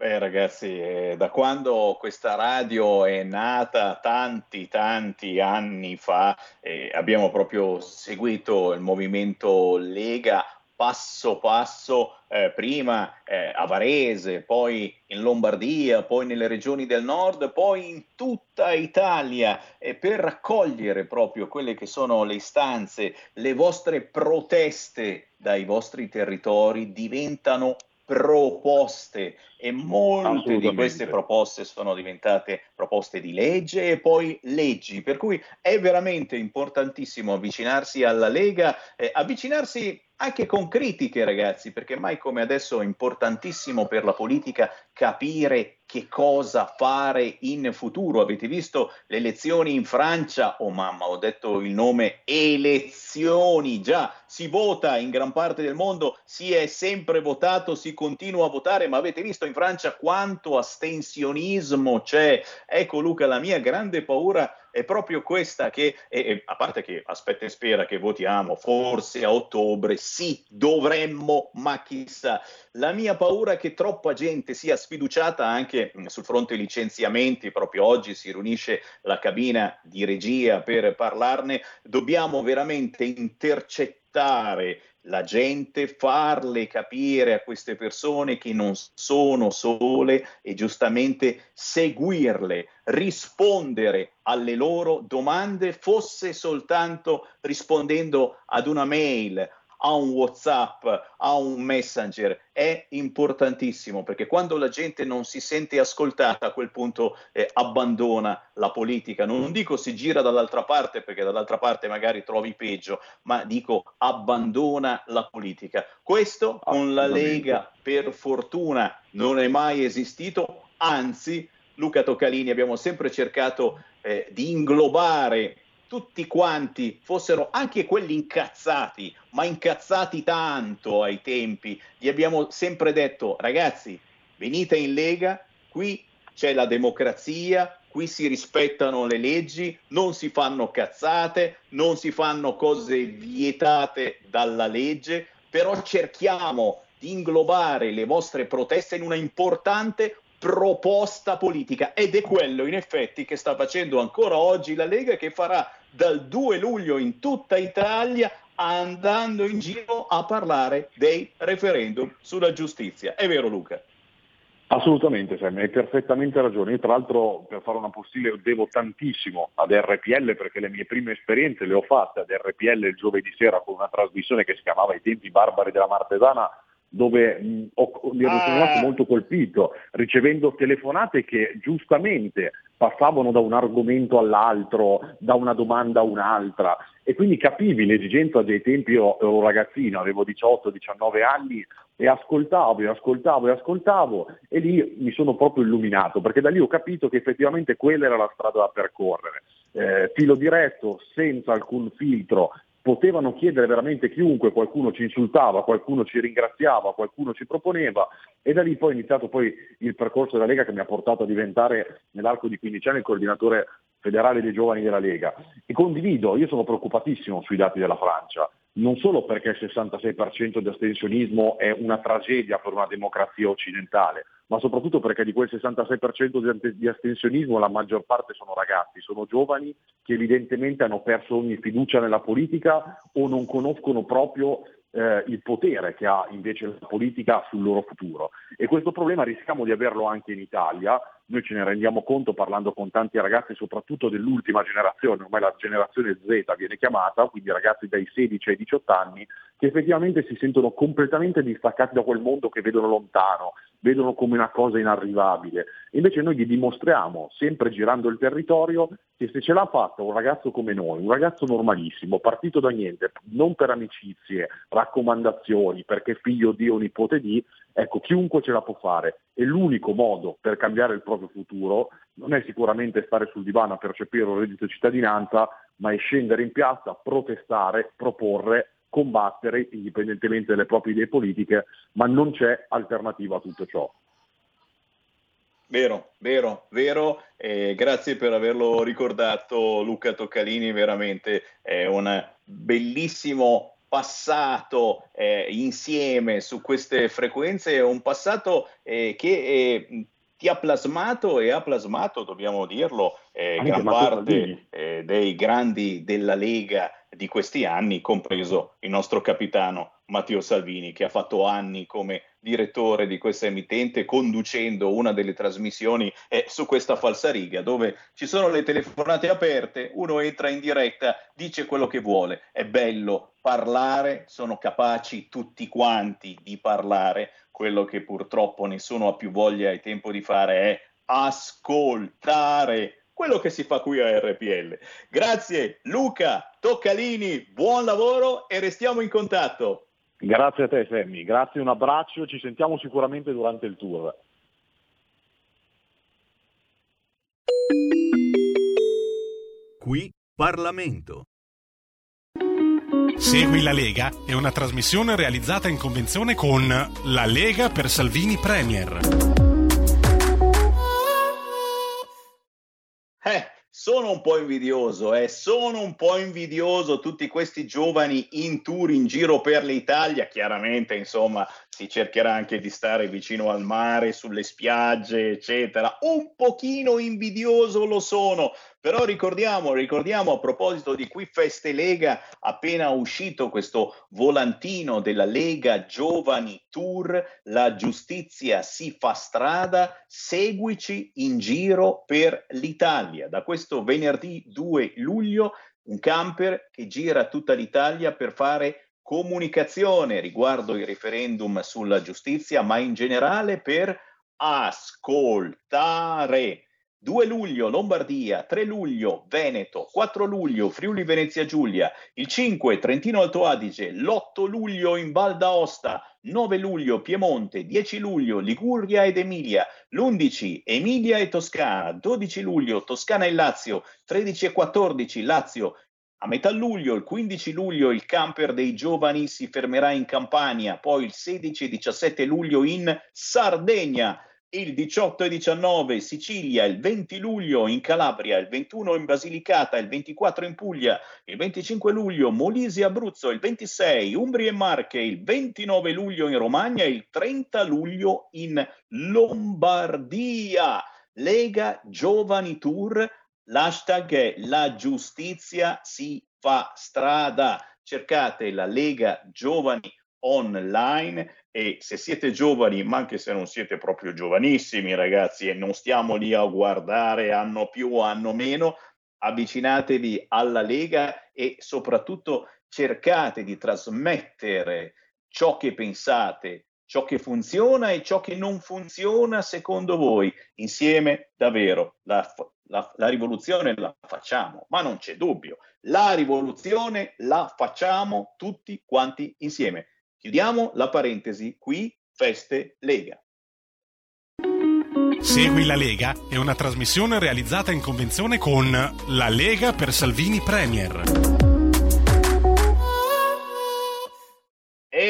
S4: Beh, ragazzi, eh, da quando questa radio è nata tanti, tanti anni fa, eh, abbiamo proprio seguito il movimento Lega passo passo, eh, prima eh, a Varese, poi in Lombardia, poi nelle regioni del nord, poi in tutta Italia, per raccogliere proprio quelle che sono le istanze, le vostre proteste dai vostri territori diventano proposte e molte di queste proposte sono diventate proposte di legge e poi leggi, per cui è veramente importantissimo avvicinarsi alla Lega, eh, avvicinarsi anche con critiche ragazzi, perché mai come adesso è importantissimo per la politica capire che cosa fare in futuro. Avete visto le elezioni in Francia? Oh mamma, ho detto il nome elezioni, già si vota in gran parte del mondo, si è sempre votato, si continua a votare, ma avete visto in Francia quanto astensionismo c'è? Ecco Luca, la mia grande paura è proprio questa che, e, e, a parte che aspetta e spera che votiamo, forse a ottobre, sì, dovremmo, ma chissà. La mia paura è che troppa gente sia sfiduciata anche mm, sul fronte licenziamenti, proprio oggi si riunisce la cabina di regia per parlarne, dobbiamo veramente intercettare la gente, farle capire a queste persone che non sono sole e giustamente seguirle, rispondere alle loro domande, fosse soltanto rispondendo ad una mail, a un WhatsApp, a un Messenger, è importantissimo perché quando la gente non si sente ascoltata a quel punto eh, abbandona la politica. Non dico si gira dall'altra parte perché dall'altra parte magari trovi peggio, ma dico abbandona la politica. Questo con la Lega per fortuna non è mai esistito, anzi Luca Toccalini abbiamo sempre cercato eh, di inglobare tutti quanti fossero anche quelli incazzati, ma incazzati tanto ai tempi, gli abbiamo sempre detto ragazzi, venite in Lega, qui c'è la democrazia, qui si rispettano le leggi, non si fanno cazzate, non si fanno cose vietate dalla legge, però cerchiamo di inglobare le vostre proteste in una importante proposta politica. Ed è quello in effetti che sta facendo ancora oggi la Lega che farà dal 2 luglio in tutta Italia andando in giro a parlare dei referendum sulla giustizia. È vero Luca?
S34: Assolutamente Sam, hai perfettamente ragione. Io tra l'altro per fare una postile devo tantissimo ad RPL perché le mie prime esperienze le ho fatte ad RPL il giovedì sera con una trasmissione che si chiamava I tempi barbari della Martesana dove mh, ho, mi ero ah. molto colpito, ricevendo telefonate che giustamente passavano da un argomento all'altro, da una domanda a un'altra e quindi capivi l'esigenza dei tempi, io ero un ragazzino, avevo 18-19 anni e ascoltavo e ascoltavo e ascoltavo e lì mi sono proprio illuminato perché da lì ho capito che effettivamente quella era la strada da percorrere. Eh, filo diretto, senza alcun filtro, potevano chiedere veramente chiunque, qualcuno ci insultava, qualcuno ci ringraziava, qualcuno ci proponeva e da lì poi è iniziato poi il percorso della Lega che mi ha portato a diventare nell'arco di 15 anni il coordinatore federale dei giovani della Lega. E condivido, io sono preoccupatissimo sui dati della Francia, non solo perché il 66% di astensionismo è una tragedia per una democrazia occidentale, ma soprattutto perché di quel 66% di astensionismo la maggior parte sono ragazzi, sono giovani che evidentemente hanno perso ogni fiducia nella politica o non conoscono proprio eh, il potere che ha invece la politica sul loro futuro. E questo problema rischiamo di averlo anche in Italia, noi ce ne rendiamo conto parlando con tanti ragazzi, soprattutto dell'ultima generazione, ormai la generazione Z viene chiamata, quindi ragazzi dai 16 ai 18 anni, che effettivamente si sentono completamente distaccati da quel mondo che vedono lontano, vedono come una cosa inarrivabile. Invece noi gli dimostriamo, sempre girando il territorio, che se ce l'ha fatta un ragazzo come noi, un ragazzo normalissimo, partito da niente, non per amicizie, raccomandazioni, perché figlio di o nipote di, ecco, chiunque ce la può fare. E l'unico modo per cambiare il proprio futuro non è sicuramente stare sul divano a percepire un reddito di cittadinanza, ma è scendere in piazza, protestare, proporre, combattere indipendentemente dalle proprie idee politiche, ma non c'è alternativa a tutto ciò.
S4: Vero, vero, vero. Eh, grazie per averlo ricordato Luca Toccalini, veramente è un bellissimo passato eh, insieme su queste frequenze, un passato eh, che eh, ti ha plasmato e ha plasmato, dobbiamo dirlo, eh, gran parte eh, dei grandi della Lega di questi anni, compreso il nostro capitano Matteo Salvini, che ha fatto anni come direttore di questa emittente, conducendo una delle trasmissioni eh, su questa falsariga, dove ci sono le telefonate aperte, uno entra in diretta, dice quello che vuole. È bello parlare, sono capaci tutti quanti di parlare, quello che purtroppo nessuno ha più voglia e tempo di fare è ascoltare quello che si fa qui a RPL. Grazie Luca Toccalini, buon lavoro e restiamo in contatto.
S34: Grazie a te Sammy, grazie, un abbraccio, ci sentiamo sicuramente durante il tour.
S33: Qui Parlamento.
S35: Segui la Lega è una trasmissione realizzata in convenzione con La Lega per Salvini Premier.
S4: Eh, sono un po' invidioso, eh, sono un po' invidioso tutti questi giovani in tour in giro per l'Italia. Chiaramente, insomma, si cercherà anche di stare vicino al mare, sulle spiagge, eccetera. Un pochino invidioso lo sono, però ricordiamo, ricordiamo a proposito di qui Feste Lega, appena uscito questo volantino della Lega Giovani Tour, la giustizia si fa strada, seguici in giro per l'Italia. Da questo venerdì 2 luglio un camper che gira tutta l'Italia per fare comunicazione riguardo il referendum sulla giustizia, ma in generale per ascoltare. 2 luglio Lombardia, 3 luglio Veneto, 4 luglio Friuli Venezia Giulia, il 5 Trentino Alto Adige, l'8 luglio in Val d'Aosta, 9 luglio Piemonte, 10 luglio Liguria ed Emilia, l'11 Emilia e Toscana, 12 luglio Toscana e Lazio, 13 e 14 Lazio, a metà luglio, il 15 luglio, il camper dei giovani si fermerà in Campania, poi il 16 e 17 luglio in Sardegna, il 18 e 19 Sicilia, il 20 luglio in Calabria, il 21 in Basilicata, il 24 in Puglia, il 25 luglio Molise e Abruzzo, il 26 Umbria e Marche, il 29 luglio in Romagna e il 30 luglio in Lombardia. Lega Giovani Tour L'hashtag è la giustizia si fa strada. Cercate la Lega Giovani online e se siete giovani, ma anche se non siete proprio giovanissimi ragazzi e non stiamo lì a guardare anno più o anno meno, avvicinatevi alla Lega e soprattutto cercate di trasmettere ciò che pensate, ciò che funziona e ciò che non funziona secondo voi. Insieme davvero la, la, la, rivoluzione la facciamo, ma non c'è dubbio, la rivoluzione la facciamo tutti quanti insieme. Chiudiamo la parentesi qui, Feste Lega.
S35: Segui la Lega è una trasmissione realizzata in convenzione con La Lega per Salvini Premier.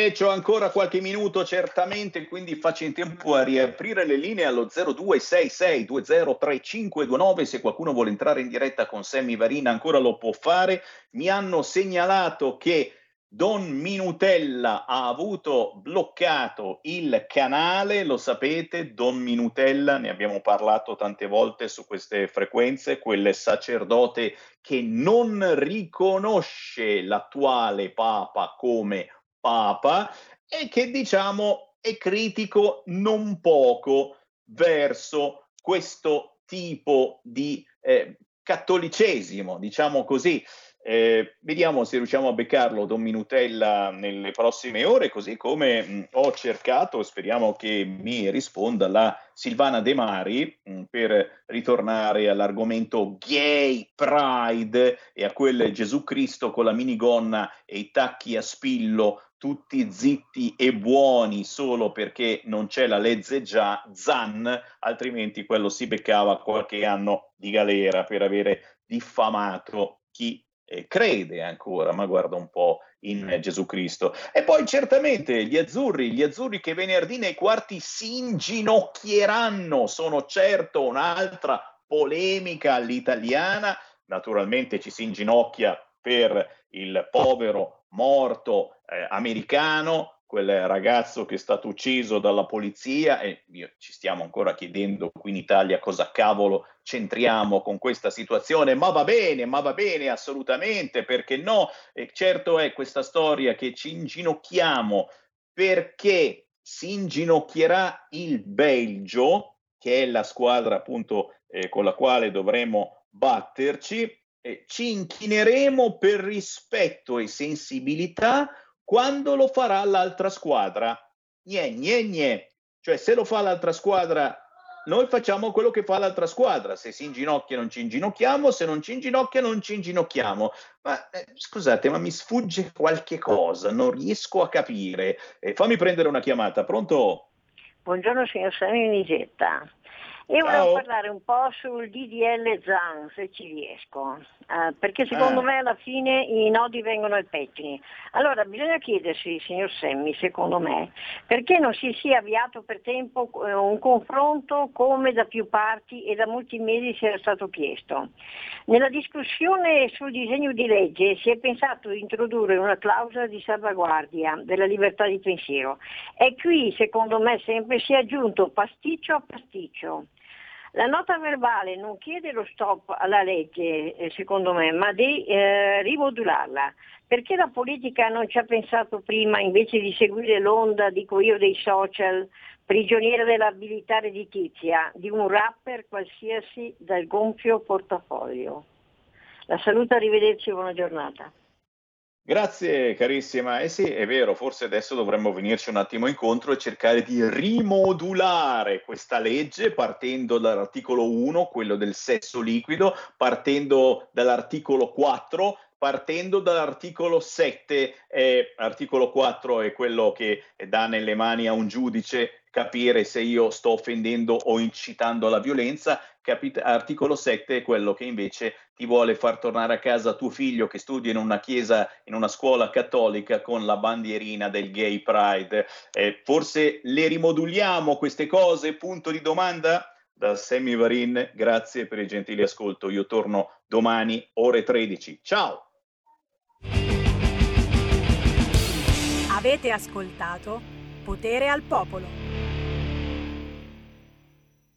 S4: E c'ho ancora qualche minuto certamente, quindi faccio in tempo a riaprire le linee allo 0266203529 se qualcuno vuole entrare in diretta con Sammy Varina ancora lo può fare. Mi hanno segnalato che Don Minutella ha avuto bloccato il canale, lo sapete, Don Minutella, ne abbiamo parlato tante volte su queste frequenze, quel sacerdote che non riconosce l'attuale Papa come Papa e che diciamo è critico non poco verso questo tipo di eh, cattolicesimo, diciamo così. Eh, vediamo se riusciamo a beccarlo Don Minutella nelle prossime ore, così come mh, ho cercato, speriamo che mi risponda la Silvana De Mari mh, per ritornare all'argomento gay pride e a quel Gesù Cristo con la minigonna e i tacchi a spillo tutti zitti e buoni solo perché non c'è la legge già Zan, altrimenti quello si beccava qualche anno di galera per avere diffamato chi eh, crede ancora, ma guarda un po' in Gesù Cristo. E poi certamente gli azzurri, gli azzurri che venerdì nei quarti si inginocchieranno, sono certo un'altra polemica all'italiana, naturalmente ci si inginocchia per il povero morto eh, americano, quel ragazzo che è stato ucciso dalla polizia e ci stiamo ancora chiedendo qui in Italia cosa cavolo centriamo con questa situazione, ma va bene, ma va bene assolutamente, perché no? E certo è questa storia che ci inginocchiamo perché si inginocchierà il Belgio, che è la squadra appunto eh, con la quale dovremo batterci, eh, ci inchineremo per rispetto e sensibilità quando lo farà l'altra squadra. Gne, gne, gne. Cioè, se lo fa l'altra squadra, noi facciamo quello che fa l'altra squadra. Se si inginocchia, non ci inginocchiamo. Se non ci inginocchia, non ci inginocchiamo. Ma eh, scusate, ma mi sfugge qualche cosa. Non riesco a capire. Eh, fammi prendere una chiamata. Pronto?
S36: Buongiorno, signor Sani Nigetta. Io volevo parlare un po' sul DDL ZAN, se ci riesco, eh, perché secondo ah. me alla fine i nodi vengono ai pettini. Allora bisogna chiedersi, signor Semmi, secondo me, perché non si sia avviato per tempo eh, un confronto come da più parti e da molti mesi si era stato chiesto. Nella discussione sul disegno di legge si è pensato di introdurre una clausola di salvaguardia della libertà di pensiero e qui, secondo me, sempre si è aggiunto pasticcio a pasticcio. La nota verbale non chiede lo stop alla legge, eh, secondo me, ma di eh, rimodularla. Perché la politica non ci ha pensato prima invece di seguire l'onda, dico io, dei social, prigioniera dell'abilità redditizia, di un rapper qualsiasi dal gonfio portafoglio? La saluto, arrivederci e buona giornata.
S4: Grazie carissima. Eh sì, è vero, forse adesso dovremmo venirci un attimo incontro e cercare di rimodulare questa legge partendo dall'articolo 1, quello del sesso liquido, partendo dall'articolo 4, partendo dall'articolo 7. Eh, articolo 4 è quello che dà nelle mani a un giudice capire se io sto offendendo o incitando alla violenza. Capit- articolo 7 è quello che invece ti vuole far tornare a casa tuo figlio che studia in una chiesa, in una scuola cattolica con la bandierina del gay pride. Eh, forse le rimoduliamo queste cose? Punto di domanda? Da Sammy Varin, grazie per il gentile ascolto. Io torno domani ore 13. Ciao!
S37: Avete ascoltato Potere al Popolo.